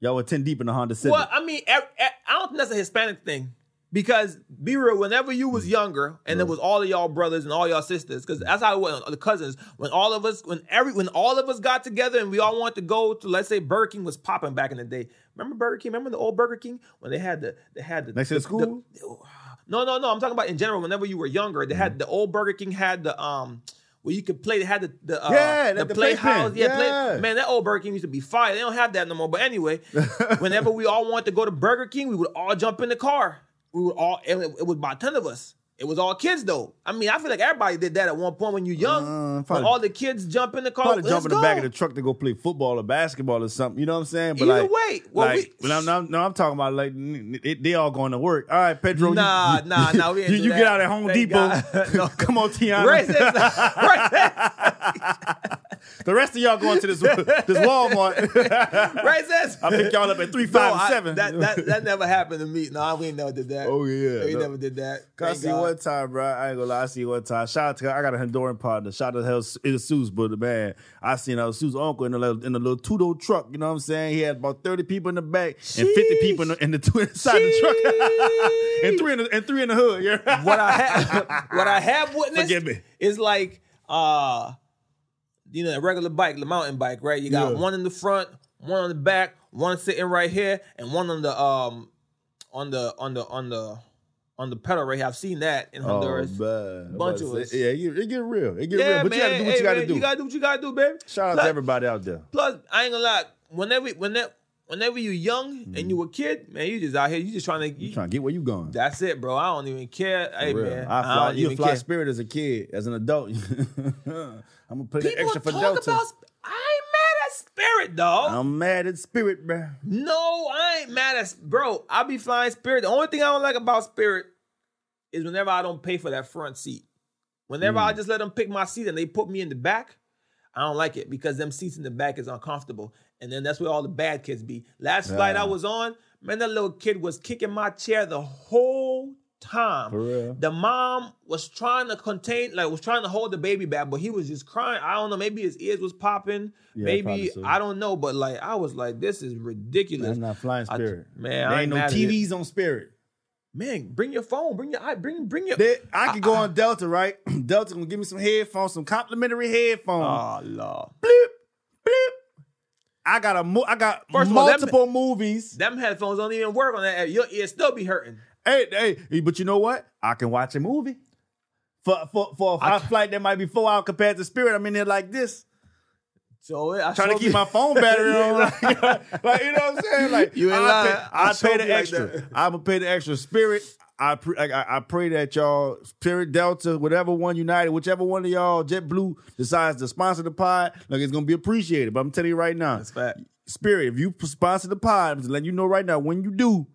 Y'all were ten deep in the Honda Civic. Well, I mean, ev- I don't think that's a Hispanic thing. Because be real, whenever you was younger, and it was all of y'all brothers and all y'all sisters, because that's how it was. The cousins, when all of us, when every, when all of us got together and we all wanted to go to, let's say Burger King was popping back in the day. Remember Burger King? Remember the old Burger King when they had the, they had the Next to the school? <sighs> no, no, no. I'm talking about in general. Whenever you were younger, they Mm-hmm. had the old Burger King had the um where you could play. They had the the uh, Yeah, the, the playhouse. playpen. Yeah, Yeah. Play, man, that old Burger King used to be fire. They don't have that no more. But anyway, <laughs> whenever we all wanted to go to Burger King, we would all jump in the car. We would all. It, it was about ten of us. It was all kids though. I mean, I feel like everybody did that at one point when you're young. Uh, probably- all the kids jump in the car. Probably jump in the go. back of the truck to go play football or basketball or something. You know what I'm saying? Either like, way, well, like, we- I'm, no, no, I'm talking about like n- they, all going to work. All right, Pedro. you- Nah, you, nah, nah, <laughs> we ain't you, do you get out at Home Thank Depot. <laughs> No. <laughs> Come on, Tiana. Says, Ray The rest of y'all going to this this Walmart. <laughs> Ray says, I pick y'all up at three, No, five, and I- seven. That, that that never happened to me. No, we ain't never did that. Oh, yeah. we No. never did that. I Thank see God. one time, bro. I ain't gonna lie. I see one time. Shout out to I got a Honduran partner. Shout out to hell Sus, but man, I seen our Sus uncle in a little in a little two door truck. You know what I'm saying? He had about thirty people in the back and fifty people in the, in the two <laughs> inside the truck, <laughs> and three in the, and three in the hood. Yeah. What I have, what I have witnessed, Forgive me. is like, uh, you know, a regular bike, the mountain bike, right? You got Yeah. one in the front, one on the back, one sitting right here, and one on the um, on the on the on the on the pedal right here. I've seen that in Honduras. Oh. Bunch of us. Yeah, it get real. It get yeah, real. But man. you gotta do what Hey, you gotta man, do. You gotta do what you gotta do, baby. Shout out to everybody out there. Plus, I ain't gonna lie. Whenever, whenever, whenever you're young and you a kid, man, you just out here. You just trying to. You You, trying to get where you going. that's it, bro. I don't even care. Hey, real. man, I I, fly, don't you even fly care. spirit as a kid, as an adult. <laughs> I'm gonna put the People extra for talk Delta. about. I ain't mad at Spirit, dog. I'm mad at spirit, bro. no, I ain't mad at bro. I be flying Spirit. The only thing I don't like about Spirit is whenever I don't pay for that front seat. Whenever Mm. I just let them pick my seat and they put me in the back, I don't like it because them seats in the back is uncomfortable. And then that's where all the bad kids be. Last flight I was on, man, that little kid was kicking my chair the whole time. For real? The mom was trying to contain, like was trying to hold the baby back, but he was just crying. I don't know, maybe his ears was popping. Yeah, maybe so. I don't know, but like I was like, this is ridiculous. That's not flying I- spirit. man, there I ain't no mad at it. TVs on spirit. Man, bring your phone, bring your i bring bring your They- I could go on Delta, right? <clears throat> Delta gonna give me some headphones, some complimentary headphones. Oh Lord. Bloop bleep. I got a mo- I got First of all, them- multiple movies. Them headphones don't even work on that. Your ears still be hurting. Hey, hey, but you know what? I can watch a movie. For for for a flight that might be four hours compared to Spirit, I'm in there like this, So eh, I trying to keep be- my phone battery <laughs> on. Like, <laughs> like, you know what I'm saying? Like You ain't I pay, I I pay the be like extra. <laughs> I'm gonna pay the extra. Spirit. I, pre- I I pray that y'all Spirit Delta, whatever one United, whichever one of y'all JetBlue decides to sponsor the pod, like it's gonna be appreciated. But I'm telling you right now, That's fact. Spirit, if you sponsor the pod, I'm just letting you know right now, when you do,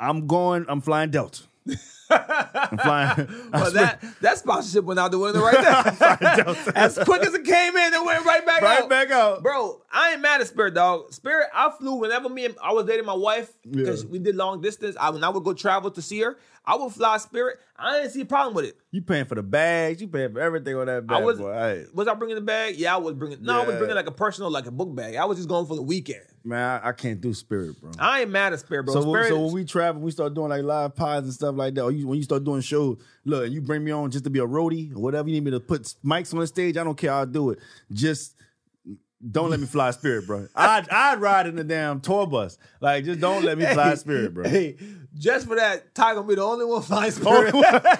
I'm going, I'm flying Delta. <laughs> I'm flying. <laughs> Well, that that sponsorship went out the window right there. <laughs> as quick as it came in, it went right back right out. Right back out. Bro, I ain't mad at Spirit, dog. Spirit, I flew whenever me and I was dating my wife because Yeah. we did long distance. I when I would go travel to see her, I would fly Spirit. I didn't see a problem with it. You paying for the bags, you paying for everything on that bag, I was boy. Hey, was I bringing the bag? Yeah, I was bringing. No, I was bringing like a personal, like a book bag. I was just going for the weekend. man, I, I can't do Spirit, bro. I ain't mad at Spirit, bro. So, when- Spirit, so when we travel, we start doing like live pods and stuff like that. Or you, when you start doing shows, look, you bring me on just to be a roadie or whatever you need me to put mics on the stage. I don't care. I'll do it. Just don't let me fly Spirit, bro. I'd I'd ride in the damn tour bus. Like, just don't let me fly Spirit, bro. Hey, just for that, Ty gonna be the only one flying <laughs> Spirit.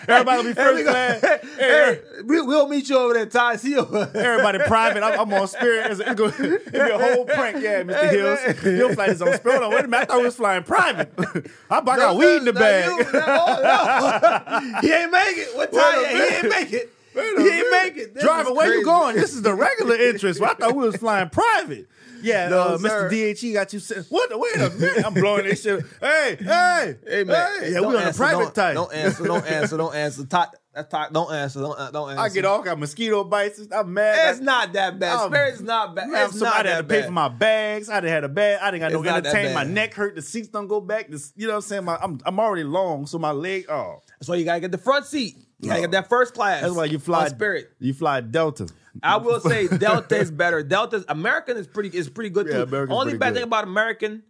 everybody will be Hey, first class. <laughs> Hey, we, we'll meet you over there, Ty. See you. Everybody private. I'm, I'm on Spirit. It's, gonna be a whole prank. Yeah, Mr. Hey, Hills. man. He'll fly his own Spirit. Hold on, wait a minute. I thought we was flying private. <laughs> I, got No, weed in the no, bag. you- no, he ain't make it. What Ty? He ain't make it. Wait He ain't make it. This Driver, where you going? This is the regular <laughs> interest. Well, I thought we was flying private. Yeah, No, uh. Mr. DHE got you. Set. What? Wait a minute. I'm <laughs> blowing this shit. Hey, hey, Hey man, Hey, yeah, don't we on a private don't, type. Don't answer. Don't answer. Don't answer. That's Ty, don't answer. Don't don't answer. I get all got mosquito bites. I'm mad. It's not that bad. Um, Spirit's not bad. Man, It's so not I had to pay bad. for my bags. I didn't had a bag. I didn't got no It's entertainment. My neck hurt. The seats don't go back. This, you know what I'm saying? My, I'm I'm already long, so my leg. Oh, That's why you gotta get the front seat. No. get that first class. that's why you fly Spirit. You fly Delta. I will say <laughs> Delta is better. Delta's American is pretty is pretty good Yeah, too. American's Only bad good. thing about American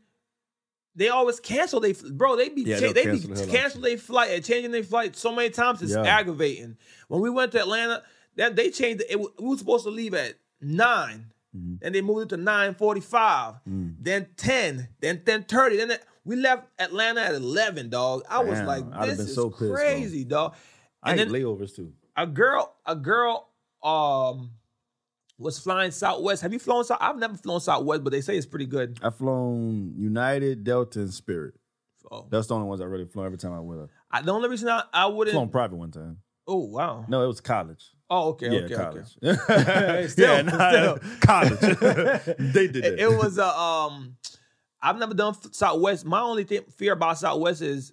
they always cancel they bro. They be Yeah, cha- they be cancel out cancel their flight and changing their flight so many times. It's Yeah. aggravating. When we went to Atlanta, that they changed. It, we were supposed to leave at 9 Mm-hmm. and they moved it to nine forty five. Mm. Then ten, then ten thirty. Then we left Atlanta at eleven. Dog, I was like, this is so pissed, bro. crazy, dog. I And hate layovers too. a girl, a girl, um, was flying Southwest. Have you flown South? I've never flown Southwest, but they say it's pretty good. I've flown United, Delta, and Spirit. Oh. That's the only ones I really flown every time I went up. I, the only reason I, I wouldn't. Flown private one time. Oh wow. No, it was college. Oh okay. yeah, okay. college. Okay. <laughs> yeah, nah, still. college. <laughs> they did It, it was a um. I've never done Southwest. My only thing, fear about Southwest is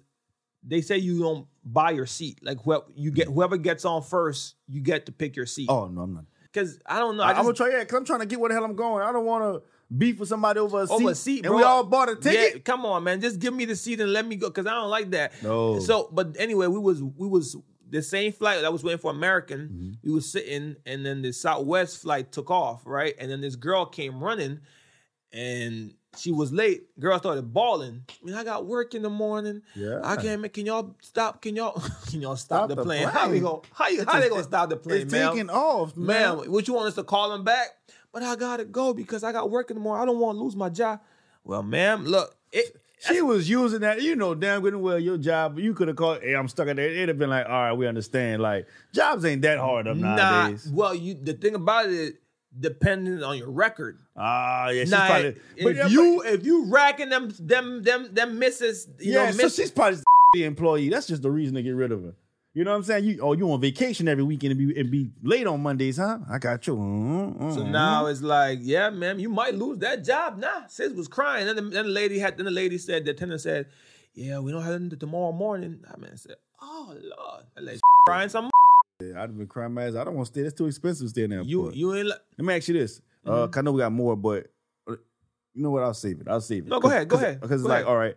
they say you don't buy your seat. Like whoever you get, whoever gets on first, you get to pick your seat. oh no, I'm not. Because I don't know. I I, am gonna try. Yeah, because I'm trying to get where the hell I'm going. I don't want to beef with somebody over a seat. over a seat, and bro. we all bought a Yeah, ticket. come on, man. Just give me the seat and let me go because I don't like that. No. So, but anyway, we was we was the same flight that I was waiting for American. Mm-hmm. We was sitting, and then the Southwest flight took off, right? And then this girl came running, and she was late. Girl started bawling. I mean, I got work in the morning. Yeah. I can't. make- Can y'all stop? Can y'all? <laughs> Can y'all stop, Stop the the plane? How we plane. go? How you? How they gonna stop the plane, It's man? taking off, man. Man, what you want us to call them back? But I gotta go because I got work in the morning. I don't want to lose my job. Well, ma'am, look, it, She was using that, you know, damn good and well, your job. You could have called, hey, I'm stuck at there. It'd have been like, all right, we understand. Like, jobs ain't that hard up nah. nowadays. Well, you the thing about it, depending on your record. Ah, yeah, she's Nah, probably. if but yeah, you if you racking them them them them misses, you yeah, know, so she's probably the <laughs> employee. That's just the reason to get rid of her. You know what I'm saying? You oh, you on vacation every weekend and be and be late on Mondays, huh? I got you. Mm, So now it's like, yeah, ma'am, you might lose that job. Nah, sis was crying. Then the, then the lady had, then the lady said, the attendant said, yeah, we don't have it tomorrow morning. I mean, I said, oh lord, that lady <laughs> crying some. Mm. I'd have been crying my ass. I don't want to stay. That's too expensive to stay in there. You you ain't. Like, Let me ask you this. Uh, Mm-hmm. 'cause I know we got more, but uh, you know what? I'll save it. I'll save it. No, go ahead, go ahead, Because it's go like, all right.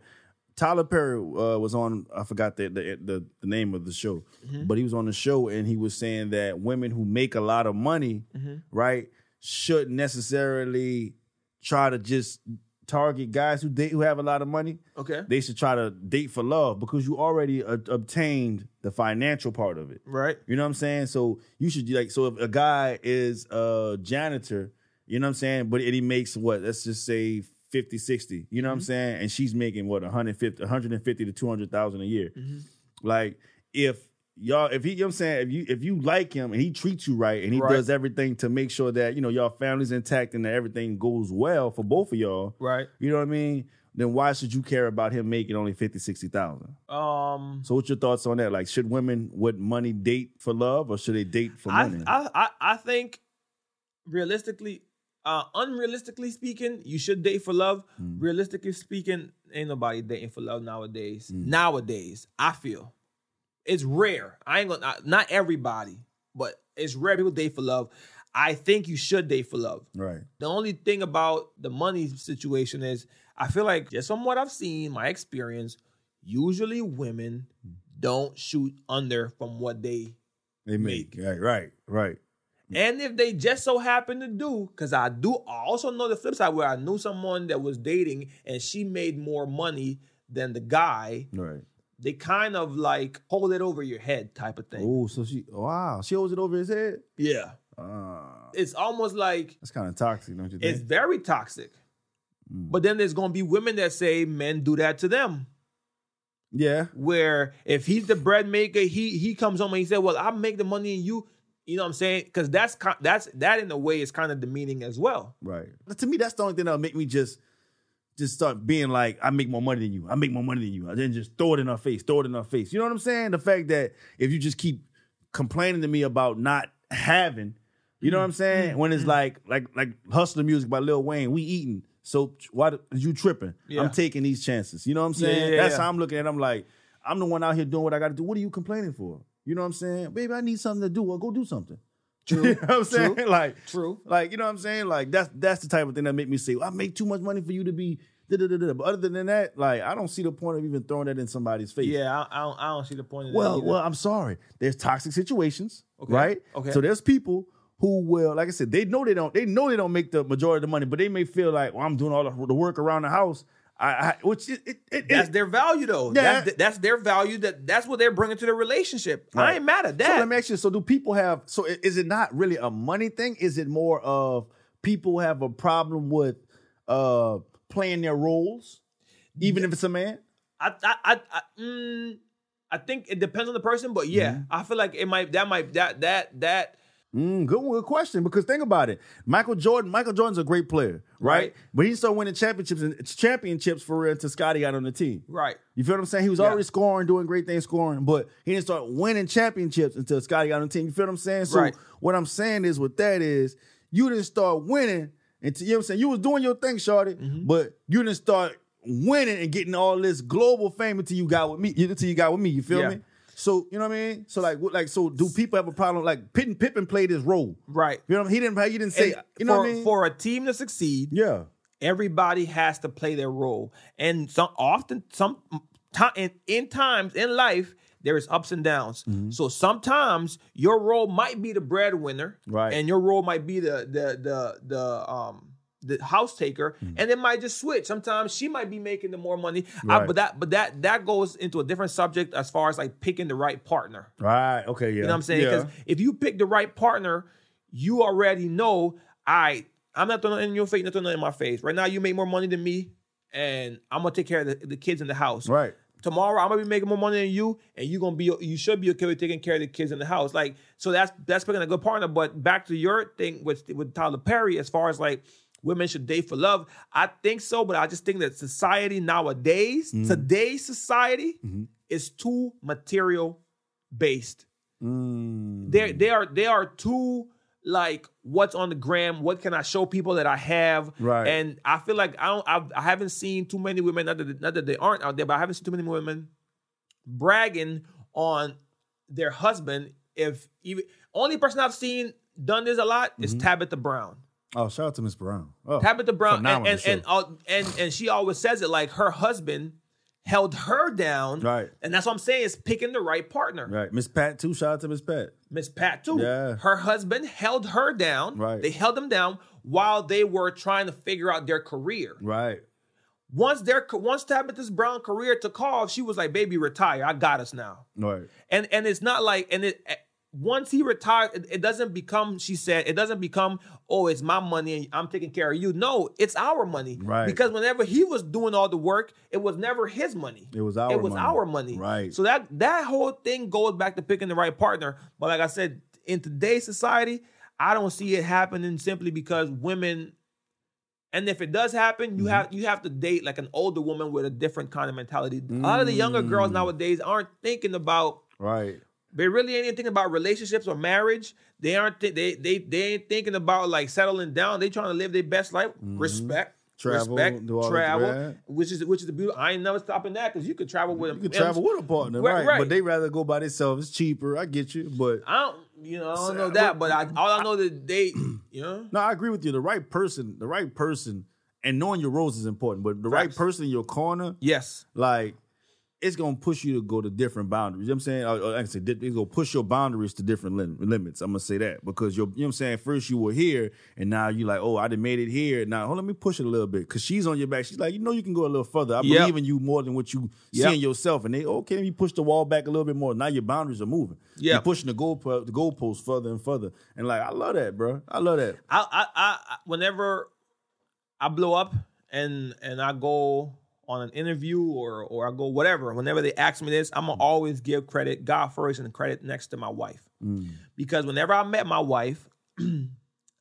Tyler Perry uh, was on. I forgot the, the the the name of the show, Mm-hmm. but he was on the show and he was saying that women who make a lot of money, Mm-hmm. right, shouldn't necessarily try to just target guys who date who have a lot of money. Okay. They should try to date for love because you already uh, obtained the financial part of it. Right. You know what I'm saying? So you should like so if a guy is a janitor, you know what I'm saying, but he makes what, let's just say 50, 60, you know what I'm saying? And she's making what 150 150 to 200,000 a year. Like if y'all if he you know what I'm saying, if you if you like him and he treats you right and he Right. does everything to make sure that, you know, y'all family's intact and that everything goes well for both of y'all, Right. you know what I mean? Then why should you care about him making only 50, 60,000? Um. So what's your thoughts on that? Like, should women with money date for love, or should they date for money? I I I think realistically, uh, unrealistically speaking, you should date for love. Mm. Realistically speaking, ain't nobody dating for love nowadays. Mm. Nowadays, I feel it's rare. I ain't gonna not, everybody, but it's rare people date for love. I think you should date for love. right. The only thing about the money situation is I feel like just from what I've seen, my experience, usually women don't shoot under from what they They make right, right, right. and if they just so happen to do, because I do I also know the flip side where I knew someone that was dating and she made more money than the guy, Right. They kind of like hold it over your head type of thing. Oh, so she wow, she holds it over his head. Yeah. Ah, It's almost like that's kind of toxic, don't you it's very toxic. Mm. But then there's gonna be women that say men do that to them. yeah, Where if he's the bread maker, he he comes home and he said, "Well, I make the money and you." You know what I'm saying? Because that's that's that in a way is kind of demeaning as well. right. To me, that's the only thing that'll make me just just start being like, I make more money than you. I make more money than you. And then just throw it in our face, throw it in our face. You know what I'm saying? The fact that if you just keep complaining to me about not having, you know what I'm mm-hmm. saying? When it's mm-hmm. like like like hustler music by Lil Wayne, we eating. So why you tripping? Yeah. I'm taking these chances. You know what I'm saying? yeah, That's yeah. how I'm looking at. it. I'm like, I'm the one out here doing what I got to do. What are you complaining for? You know what I'm saying? Baby, I need something to do. Well, go do something. True. <laughs> you know what I'm saying? True. <laughs> Like, True. like, you know what I'm saying? Like, that's that's the type of thing that make me say, I make too much money for you to be. da-da-da-da." But other than that, like, I don't see the point of even throwing that in somebody's face. Yeah, I, I don't I don't see the point of Well, well, I'm sorry. There's toxic situations, Okay. right? Okay. So there's people who will, like I said, they know they don't, they know they don't make the majority of the money, but they may feel like, well, I'm doing all the, the work around the house. I, I which it, it, it, That's it- their value, though. Yeah. That's, that's their value. That that's what they're bringing to the relationship. I Right. ain't mad at So that. let me ask you. So do people have? So is it not really a money thing? Is it more of people have a problem with uh playing their roles, even if it's a man? I I I, I, mm, I think it depends on the person, but yeah, Mm-hmm. I feel like it might that might that that that Mm, good, good question. Because think about it, Michael Jordan. Michael Jordan's a great player, right? Right. But he started winning championships and championships for real until Scottie got on the team. right. You feel what I'm saying? He was Yeah. already scoring, doing great things, scoring, but he didn't start winning championships until Scottie got on the team. You feel what I'm saying? So Right. what I'm saying is, with that is, you didn't start winning until you know what I'm saying. You was doing your thing, Shorty, Mm-hmm. but you didn't start winning and getting all this global fame until you got with me. Until you got with me. You feel Yeah. me? So you know what I mean? So like, what, like, so do people have a problem? Like Pippen, Pippen played his role. Right. You know, what I mean? he didn't. He didn't say. And you know for, what I mean? For a team to succeed, yeah. everybody has to play their role, and some often some time in, in times in life there is ups and downs. Mm-hmm. So sometimes your role might be the breadwinner, Right. And your role might be the the the the um the house taker, hmm. and it might just switch. Sometimes she might be making the more money, I- but that but that that goes into a different subject as far as like picking the right partner. Right. Okay. Yeah. You know what I'm saying? Yeah. Because if you pick the right partner, you already know, I I'm not throwing in your face, not throwing in my face. Right now, you make more money than me, and I'm gonna take care of the, the kids in the house. Right. Tomorrow, I'm gonna be making more money than you, and you gonna be you should be okay with taking care of the kids in the house. Like so, that's that's picking a good partner. But back to your thing with with Tyler Perry, as far as like women should date for love, I think so. But I just think that society nowadays, Mm-hmm. today's society, is too material based Mm. they they are they are too like what's on the gram what can i show people that i have Right. and i feel like i don't I've, i haven't seen too many women not that, not that they aren't out there but i haven't seen too many women bragging on their husband if even only person i've seen done this a lot is Mm-hmm. tabitha brown Oh, shout out to Miss Brown. Oh, tabitha brown and and and, and and she always says it like her husband held her down Right. and that's what i'm saying is picking the right partner Right. Miss Pat too. Shout out to Miss Pat. Miss Pat too. Yeah. Her husband held her down. Right. They held them down while they were trying to figure out their career. Right. Once their once Tabitha's Brown career took off, she was like, "Baby, retire. I got us now." Right. And and it's not like and it once he retired, it, it doesn't become. She said, "It doesn't become. Oh, it's my money and I'm taking care of you." No, it's our money. Right. Because whenever he was doing all the work, it was never his money. It was our It was money. our money. Right. So that that whole thing goes back to picking the right partner. But like I said, in today's society, I don't see it happening simply because women. And if it does happen, Mm-hmm. you have you have to date like an older woman with a different kind of mentality. A lot of the younger girls Mm. nowadays aren't thinking about Right. They really ain't thinking about relationships or marriage. They aren't. Th- they they they ain't thinking about like settling down. They trying to live their best life. Respect, Mm-hmm. Travel, respect, do all travel. Which is which is the beauty. I ain't never stopping that because you could travel with. You can travel with a partner, Right, right. But they rather go by themselves. It's cheaper. I get you, but I don't. You know, I don't know that, but- I all I know that they. <clears throat> You know. no, I agree with you. The right person, the right person, and knowing your roles is important. But the right person in your corner, Yes. like it's gonna push you to go to different boundaries. You know what I'm saying? Or, or like I said, it's gonna push your boundaries to different lim- limits. I'm gonna say that because you're, you know what I'm saying. First you were here, and now you're like, oh, I done made it here. Now, hold on, let me push it a little bit because she's on your back. She's like, you know, you can go a little further. I Yep. believe in you more than what you see in yourself. And they, okay, me push the wall back a little bit more. Now your boundaries are moving. Yep. you're pushing the goal uh, the goalpost further and further. And like, I love that, bro. I love that. I, I, I, I- whenever I blow up and and I go on an interview or or I go whatever, whenever they ask me this, I'm gonna always give credit God first and credit next to my wife. Because whenever I met my wife, <clears throat>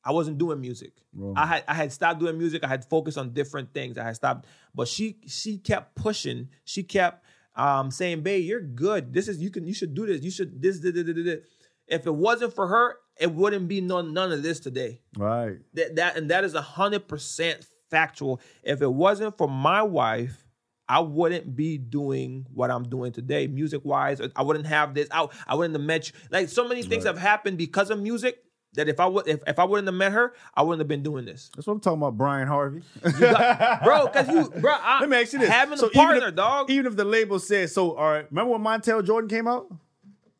I wasn't doing music. I had I had stopped doing music. I had focused on different things. I had stopped, but she she kept pushing. She kept um, saying, "Babe, you're good. This is you can you should do this. You should this." this, this, this, this." If it wasn't for her, it wouldn't be none none of this today. Right. That that and that is a hundred percent factual. If it wasn't for my wife, I wouldn't be doing what I'm doing today, music wise. I wouldn't have this. I, I wouldn't have met you. Like so many things have happened because of music that if I would if, if I wouldn't have met her, I wouldn't have been doing this. That's what I'm talking about, Brian Harvey. bro, because you, bro, <laughs> I, Let me ask you this: having So a partner, even if, dog. Even if the label says so, all right. Remember when Montell Jordan came out?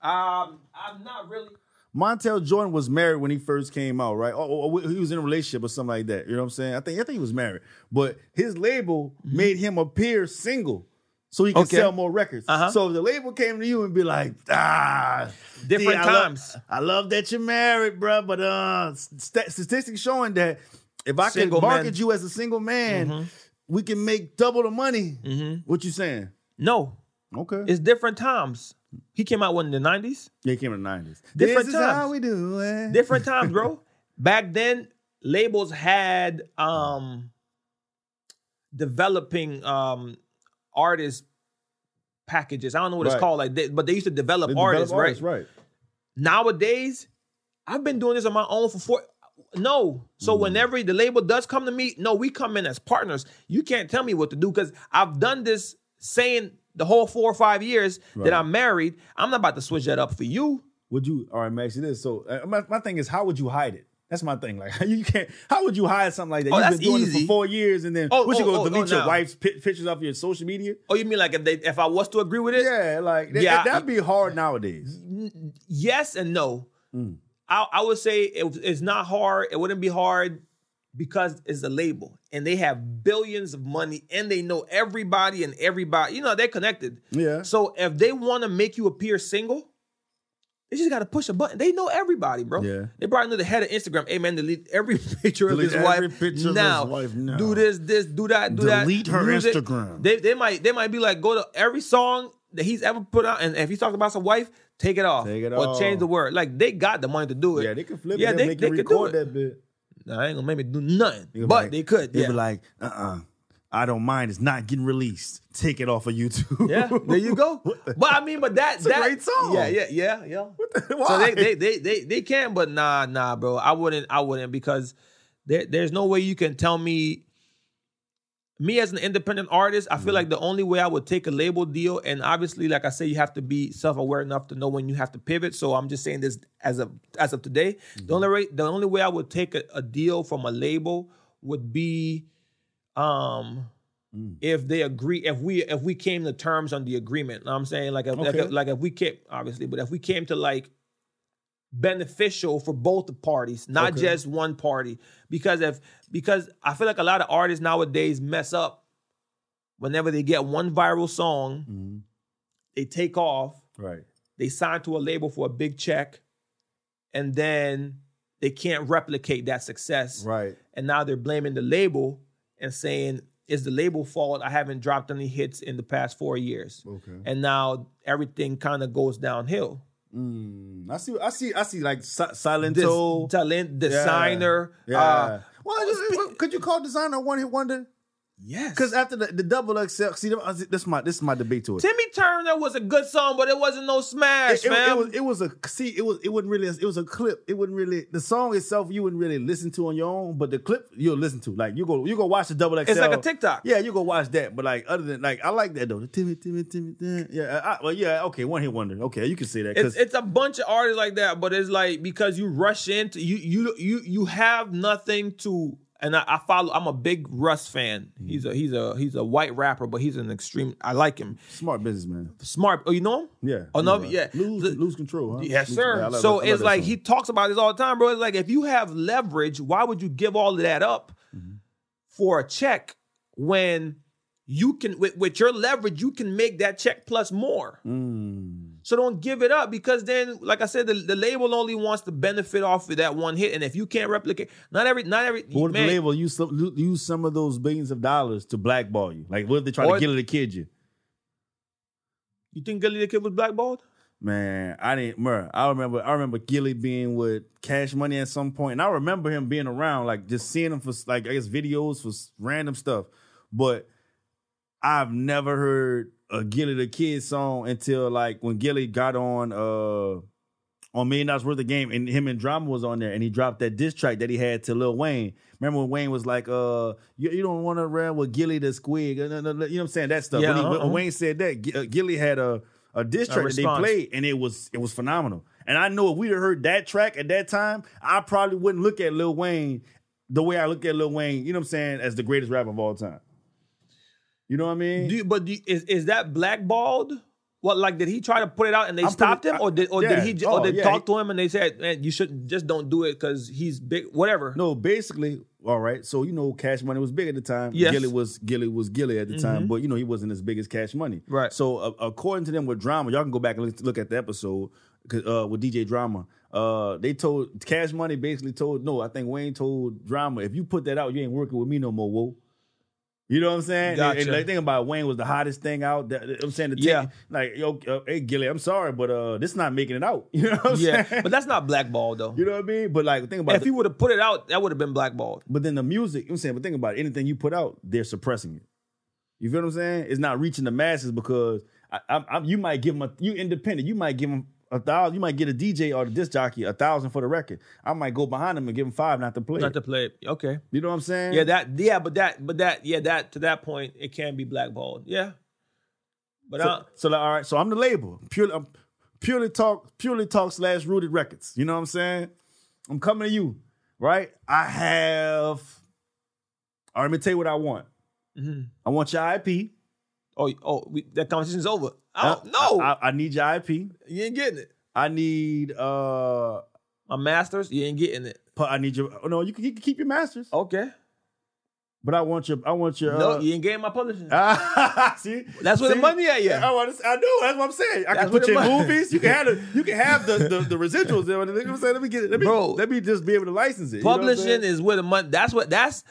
um, I'm not really. Montell Jordan was married when he first came out, right? Or, or- or he was in a relationship or something like that. You know what I'm saying? I think I think he was married, but his label made him appear single. So he could Okay. sell more records. Uh-huh. So if the label came to you and be like, ah, Different D, I love- times. I love that you're married, bruh, but uh, st- statistics showing that if I Single can market men. you as a single man, we can make double the money. What you saying? No, Okay. it's different times. He came out when in the nineties. yeah, he came in the 90s. Different this is times. how we do it. Different times, bro. <laughs> Back then, labels had um developing um artist packages. I don't know what Right. it's called, like, they, but they used to develop They develop artists, right? artists, right? Nowadays, I've been doing this on my own for four. No, so Mm. whenever the label does come to me, no, we come in as partners. You can't tell me what to do because I've done this saying the whole four or five years Right. that I'm married. I'm not about to switch that up for you. Would you? All right, Max. It is so. Uh, my, my thing is, how would you hide it? That's my thing. Like <laughs> you can't. How would you hide something like that? Oh, You've that's been doing it easy. for four years, and then Oh, what you oh, gonna oh, delete oh, your no. wife's pi- pictures off your social media? Oh, you mean like if they if I was to agree with it? Yeah, like that, Yeah, that'd be hard nowadays. Yes and no. Mm. I, I would say it, it's not hard. It wouldn't be hard because it's a label and they have billions of money and they know everybody and everybody. You know they're connected. Yeah. So if they want to make you appear single, they just got to push a button. They know everybody, bro. Yeah. They probably know the head of Instagram. Hey man, delete every <laughs> picture Delete of his every wife picture of his now. wife now. Do this, this, do that, do that. Delete her Music. Instagram. They they might they might be like go to every song that he's ever put out, and if he's talking about some wife, take it off Take it or off. change the word. Like they got the money to do it. Yeah, they can flip Yeah, it. they- They, they can record that bit. I ain't gonna make me do nothing, but like- they could. They'd Yeah. be like, uh, uh I don't mind. It's not getting released. Take it off of YouTube. yeah, there you go. <laughs> But I mean, but that that's a that great song. Yeah, yeah, yeah, yeah. So Why? they, they they they they can, but nah, nah, bro. I wouldn't. I wouldn't because there, there's no way you can tell me. Me as an independent artist, I Mm-hmm. feel like the only way I would take a label deal, and obviously, like I say, you have to be self-aware enough to know when you have to pivot. So I'm just saying this as of as of today. Mm-hmm. The only way, the only way I would take a, a deal from a label would be, um, Mm. if they agree, if we if we came to terms on the agreement. Know what I'm saying like if, like, if, like if we came obviously, but if we came to like beneficial for both the parties, not Okay. just one party. Because if because I feel like a lot of artists nowadays mess up whenever they get one viral song, Mhm. they take off, Right. they sign to a label for a big check, and then they can't replicate that success. Right. And now they're blaming the label and saying, is the label fault? I haven't dropped any hits in the past four years. Okay. And now everything kind of goes downhill. Mm, I see. I see. I see. Like si- Silent This talent, Desiigner. Yeah. Uh, well, just- could you call Desiigner one hit wonder? Yes. Because after the, the double XL, uh, see, this is my this is my debate to it. Timmy Turner was a good song, but it wasn't no smash, It, it- man. it was it was a see it was it wasn't really it was a clip it wouldn't really the song itself you wouldn't really listen to on your own but the clip you'll listen to like you go you go watch the double XL it's like a TikTok. yeah you go watch that but like other than like I like that though the Timmy Timmy Timmy Timmy. yeah I, well yeah okay one hit wonder okay you can say that It's it's a bunch of artists like that, but it's like because you rush into you you you you have nothing to and I, I follow I'm a big Russ fan. He's a he's a he's a white rapper, but he's an extreme I like him. smart businessman Smart. Oh, you know him? yeah Oh, no, He's yeah. lose The- lose control huh? Yes, Lose- sir. yeah, so it's like song. he talks about this all the time, bro. It's like if you have leverage, why would you give all of that up Mm-hmm. for a check when you can with, with your leverage you can make that check plus more. Mm. So don't give it up because then, like I said, the, the label only wants to benefit off of that one hit, and if you can't replicate, not every, not every, But what if the label use some, use some of those billions of dollars to blackball you? Like, what if they try to it to kid you? you think Gillie the Kid was blackballed? Man, I didn't. Mer, I remember. I remember Gillie being with Cash Money at some point, and I remember him being around, like just seeing him for like I guess videos for random stuff. But I've never heard a Gillie the Kid song until like when Gillie got on uh on Million Dollaz Worth of Game, and him and Drama was on there, and he dropped that diss track that he had to Lil Wayne. Remember when Wayne was like, "Uh, you, you don't want to run with Gillie the Squig," you know what I'm saying? That stuff. Yeah, when, he, when uh-uh. Wayne said that, G- uh, Gillie had a a diss track that they played, and it was it was phenomenal. And I know if we'd have heard that track at that time, I probably wouldn't look at Lil Wayne the way I look at Lil Wayne. You know what I'm saying? As the greatest rapper of all time. You know what I mean? Do you, but do you- is is that blackballed What like did he try to put it out and they I'm stopped pretty- him, or did or yeah. did he j- Oh, or did yeah, talk to him and they said, man, you should just don't do it because he's big, whatever. No, basically, all right. So you know, Cash Money was big at the time. Yes. Gillie was Gillie was Gillie at the time, but you know he wasn't as big as Cash Money. Right. So uh, according to them, with drama, y'all can go back and look, look at the episode uh, with DJ Drama. Uh, they told Cash Money basically told no, I think Wayne told Drama if you put that out, you ain't working with me no more. Whoa. You know what I'm saying? Gotcha. And, and the thing about Wayne was the hottest thing out. That, I'm saying the Yeah. like yo, uh, hey Gillie, I'm sorry, but uh, this not making it out. <laughs> You know what I'm yeah, saying? but that's not blackball though. you know what I mean? But like, think about if the- he would have put it out, that would have been blackballed. but then the music, you know I'm saying, but think about it, anything you put out, they're suppressing it. You feel what I'm saying? It's not reaching the masses because I, I, I, you might give them a, you independent, you might give them a thousand, you might get a DJ or the disc jockey a thousand for the record. I might go behind them and give them five not to play. Not it. to play it. Okay. you know what I'm saying? Yeah, that yeah, but that but that yeah, that to that point it can be blackballed. Yeah. But So, so like, all right, so I'm the label. Purely, I'm purely talk, purely talk slash rooted records. You know what I'm saying? I'm coming to you, right? I have. All right, let me tell you what I want. mhm. I want your IP. oh oh, we, that conversation's over. I don't know. I, I, I need your IP. you ain't getting it. I need uh My masters, you ain't getting it. pu- I need your oh, no, you can, you can keep your masters. Okay. But I want your I want your no, uh, you ain't getting my publishing. <laughs> see That's where the See? money at, yeah. I, want to, I know that's what I'm saying. I That's can where put the your money- movies. <laughs> You can have the you can have the the, the residuals there. You know what I'm saying? Let me get it. Let me Bro. let me just be able to license it. You know what I'm Publishing saying? is where the money. That's what. That's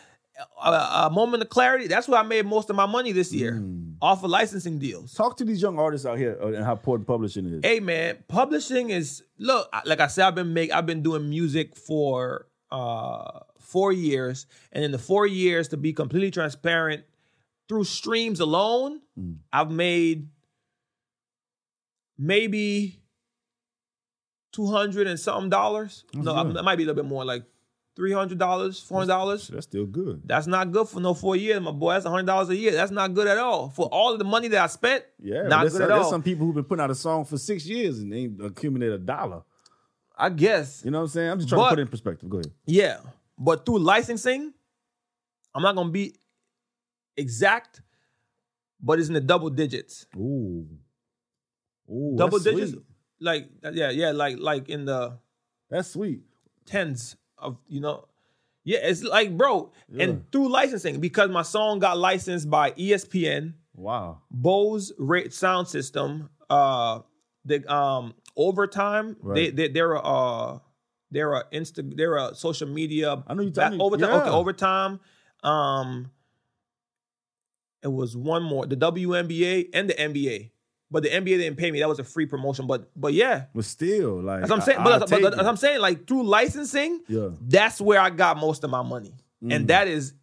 a, a moment of clarity. That's where I made most of my money this year Mm. off of licensing deals. Talk to these young artists out here uh, and how important publishing is. Hey man, publishing is look. Like I said, I've been make. I've been doing music for uh four years, and in the four years, to be completely transparent, through streams alone, Mm. I've made maybe two hundred and something dollars. No, good. it might be a little bit more, like three hundred dollars, four hundred dollars. That's still good. That's not good for no four years, my boy. That's hundred dollars a year. That's not good at all for all of the money that I spent. Yeah, not there's, good some, at there's all. some people who've been putting out a song for six years and they ain't accumulate a dollar. I guess. You know what I'm saying? I'm just trying But- to put it in perspective. Go ahead. Yeah, but through licensing, I'm not gonna be exact, but it's in the double digits. Ooh. Ooh, double digits, Sweet. like yeah, yeah, like like in the That's sweet. tens of you know. Yeah, it's like bro, Yeah. and through licensing because my song got licensed by ESPN, Wow. Bose Rate Sound System, uh, the um Overtime. They Right. they they they're a uh, they're a Insta they're a social media. I know you told me- overtime. yeah. Okay, overtime. Um, it was one more the WNBA and the NBA, but the NBA didn't pay me. That was a free promotion. But but yeah, But still, like that's what I'm saying. I, but, but take that's it. what I'm saying like through licensing, Yeah. that's where I got most of my money. Mm. And that is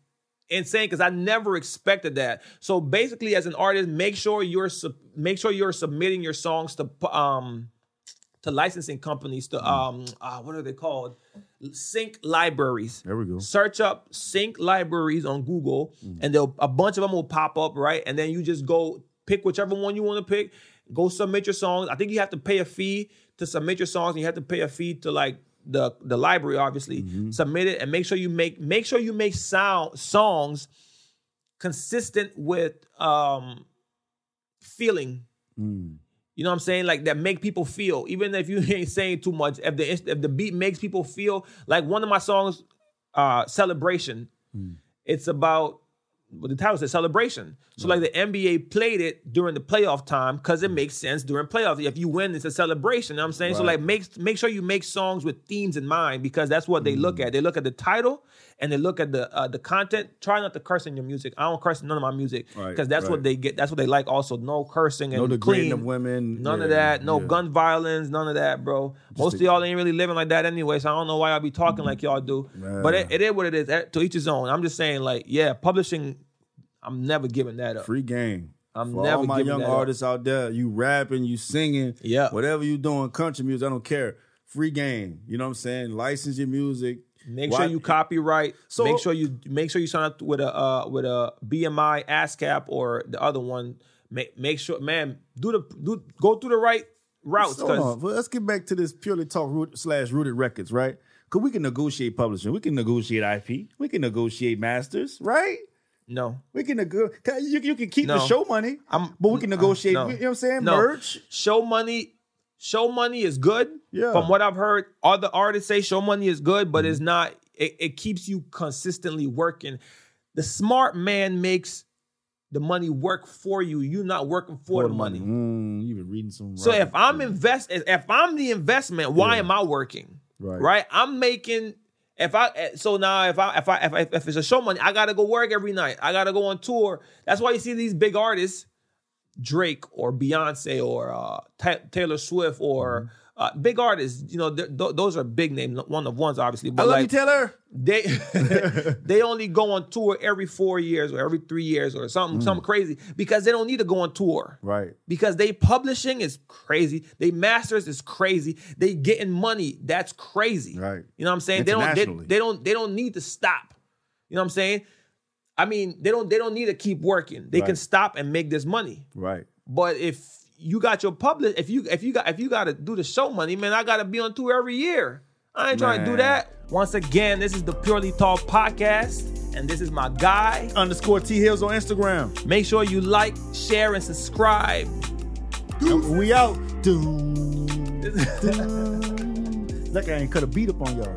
insane because I never expected that. So basically, as an artist, make sure you're sub- make sure you're submitting your songs to um to licensing companies to um uh, what are they called? Sync libraries. There we go. Search up sync libraries on Google, and they'll a bunch of them will pop up, right? And then you just go pick whichever one you want to pick. Go submit your songs. I think you have to pay a fee to submit your songs, and you have to pay a fee to like the the library, obviously. Submit it and make sure you make make sure you make sound songs consistent with um feeling Mm. you know what I'm saying? Like that make people feel, even if you <laughs> ain't saying too much. If the if the beat makes people feel, like one of my songs, uh, "Celebration," it's about the title says, "Celebration." So like the NBA played it during the playoff time because it makes sense during playoffs. If you win, it's a celebration. You know what I'm saying? So like make make sure you make songs with themes in mind because that's what they look at. They look at the title and they look at the uh, the content. Try not to curse in your music. I don't curse in none of my music because Right, that's what they get. That's what they like. Also, no cursing and No degrading clean. of women. None of that. No yeah. gun violence. None of that, bro. Most of y'all ain't really living like that anyway, so I don't know why y'all be talking like y'all do. But it, it is what it is. Eh, To each his own. I'm just saying, like, yeah, publishing. I'm never giving that up. Free game. I'm For never all my young that up. artists out there, you rapping, you singing, Yeah. whatever you doing, country music, I don't care. Free game. You know what I'm saying? License your music. Make Why- sure you copyright. So- make sure you make sure you sign up with a uh, with a BMI ASCAP or the other one. Make make sure, man. Do the do go through the right routes So, on. Well, let's get back to this purely talk root slash rooted records, right? Because we can negotiate publishing, we can negotiate IP, we can negotiate masters, right? No. We can negotiate. You, you can keep the show money, I'm- but we can negotiate. no. You know what I'm saying? No. Merch. Show money, show money is good. Yeah. From what I've heard, other artists say show money is good, but it's not. It, it keeps you consistently working. The smart man makes the money work for you. You're not working for, the money. Mm, you been reading some. So if I'm invest, if I'm the investment, why Yeah. am I working? Right. Right. I'm making. If I eh, so now if I if I if, I, if it's a show money, I gotta go work every night. I gotta go on tour. That's why you see these big artists, Drake or Beyonce or uh, Ta- Taylor Swift or Mm-hmm. Uh, big artists. You know, th- th- those are big names. One of ones, obviously. I But love like you, Taylor. they <laughs> <laughs> they only go on tour every four years or every three years or something Mm. something crazy because they don't need to go on tour Right. because they publishing is crazy. They masters is crazy. They getting money. That's crazy. Right. You know what I'm saying? They don't they, they don't they don't need to stop. You know what I'm saying? I mean, they don't they don't need to keep working. They can stop and make this money. Right. But if you got your publish, if you if you got if you got to do the show money, man, I got to be on tour every year. I ain't trying to do that. Once again, this is the Purely Talk podcast, and this is my guy. Underscore T Hills on Instagram. Make sure you like, share, and subscribe. And we out. Doom, doom. Like I ain't cut a beat up on y'all.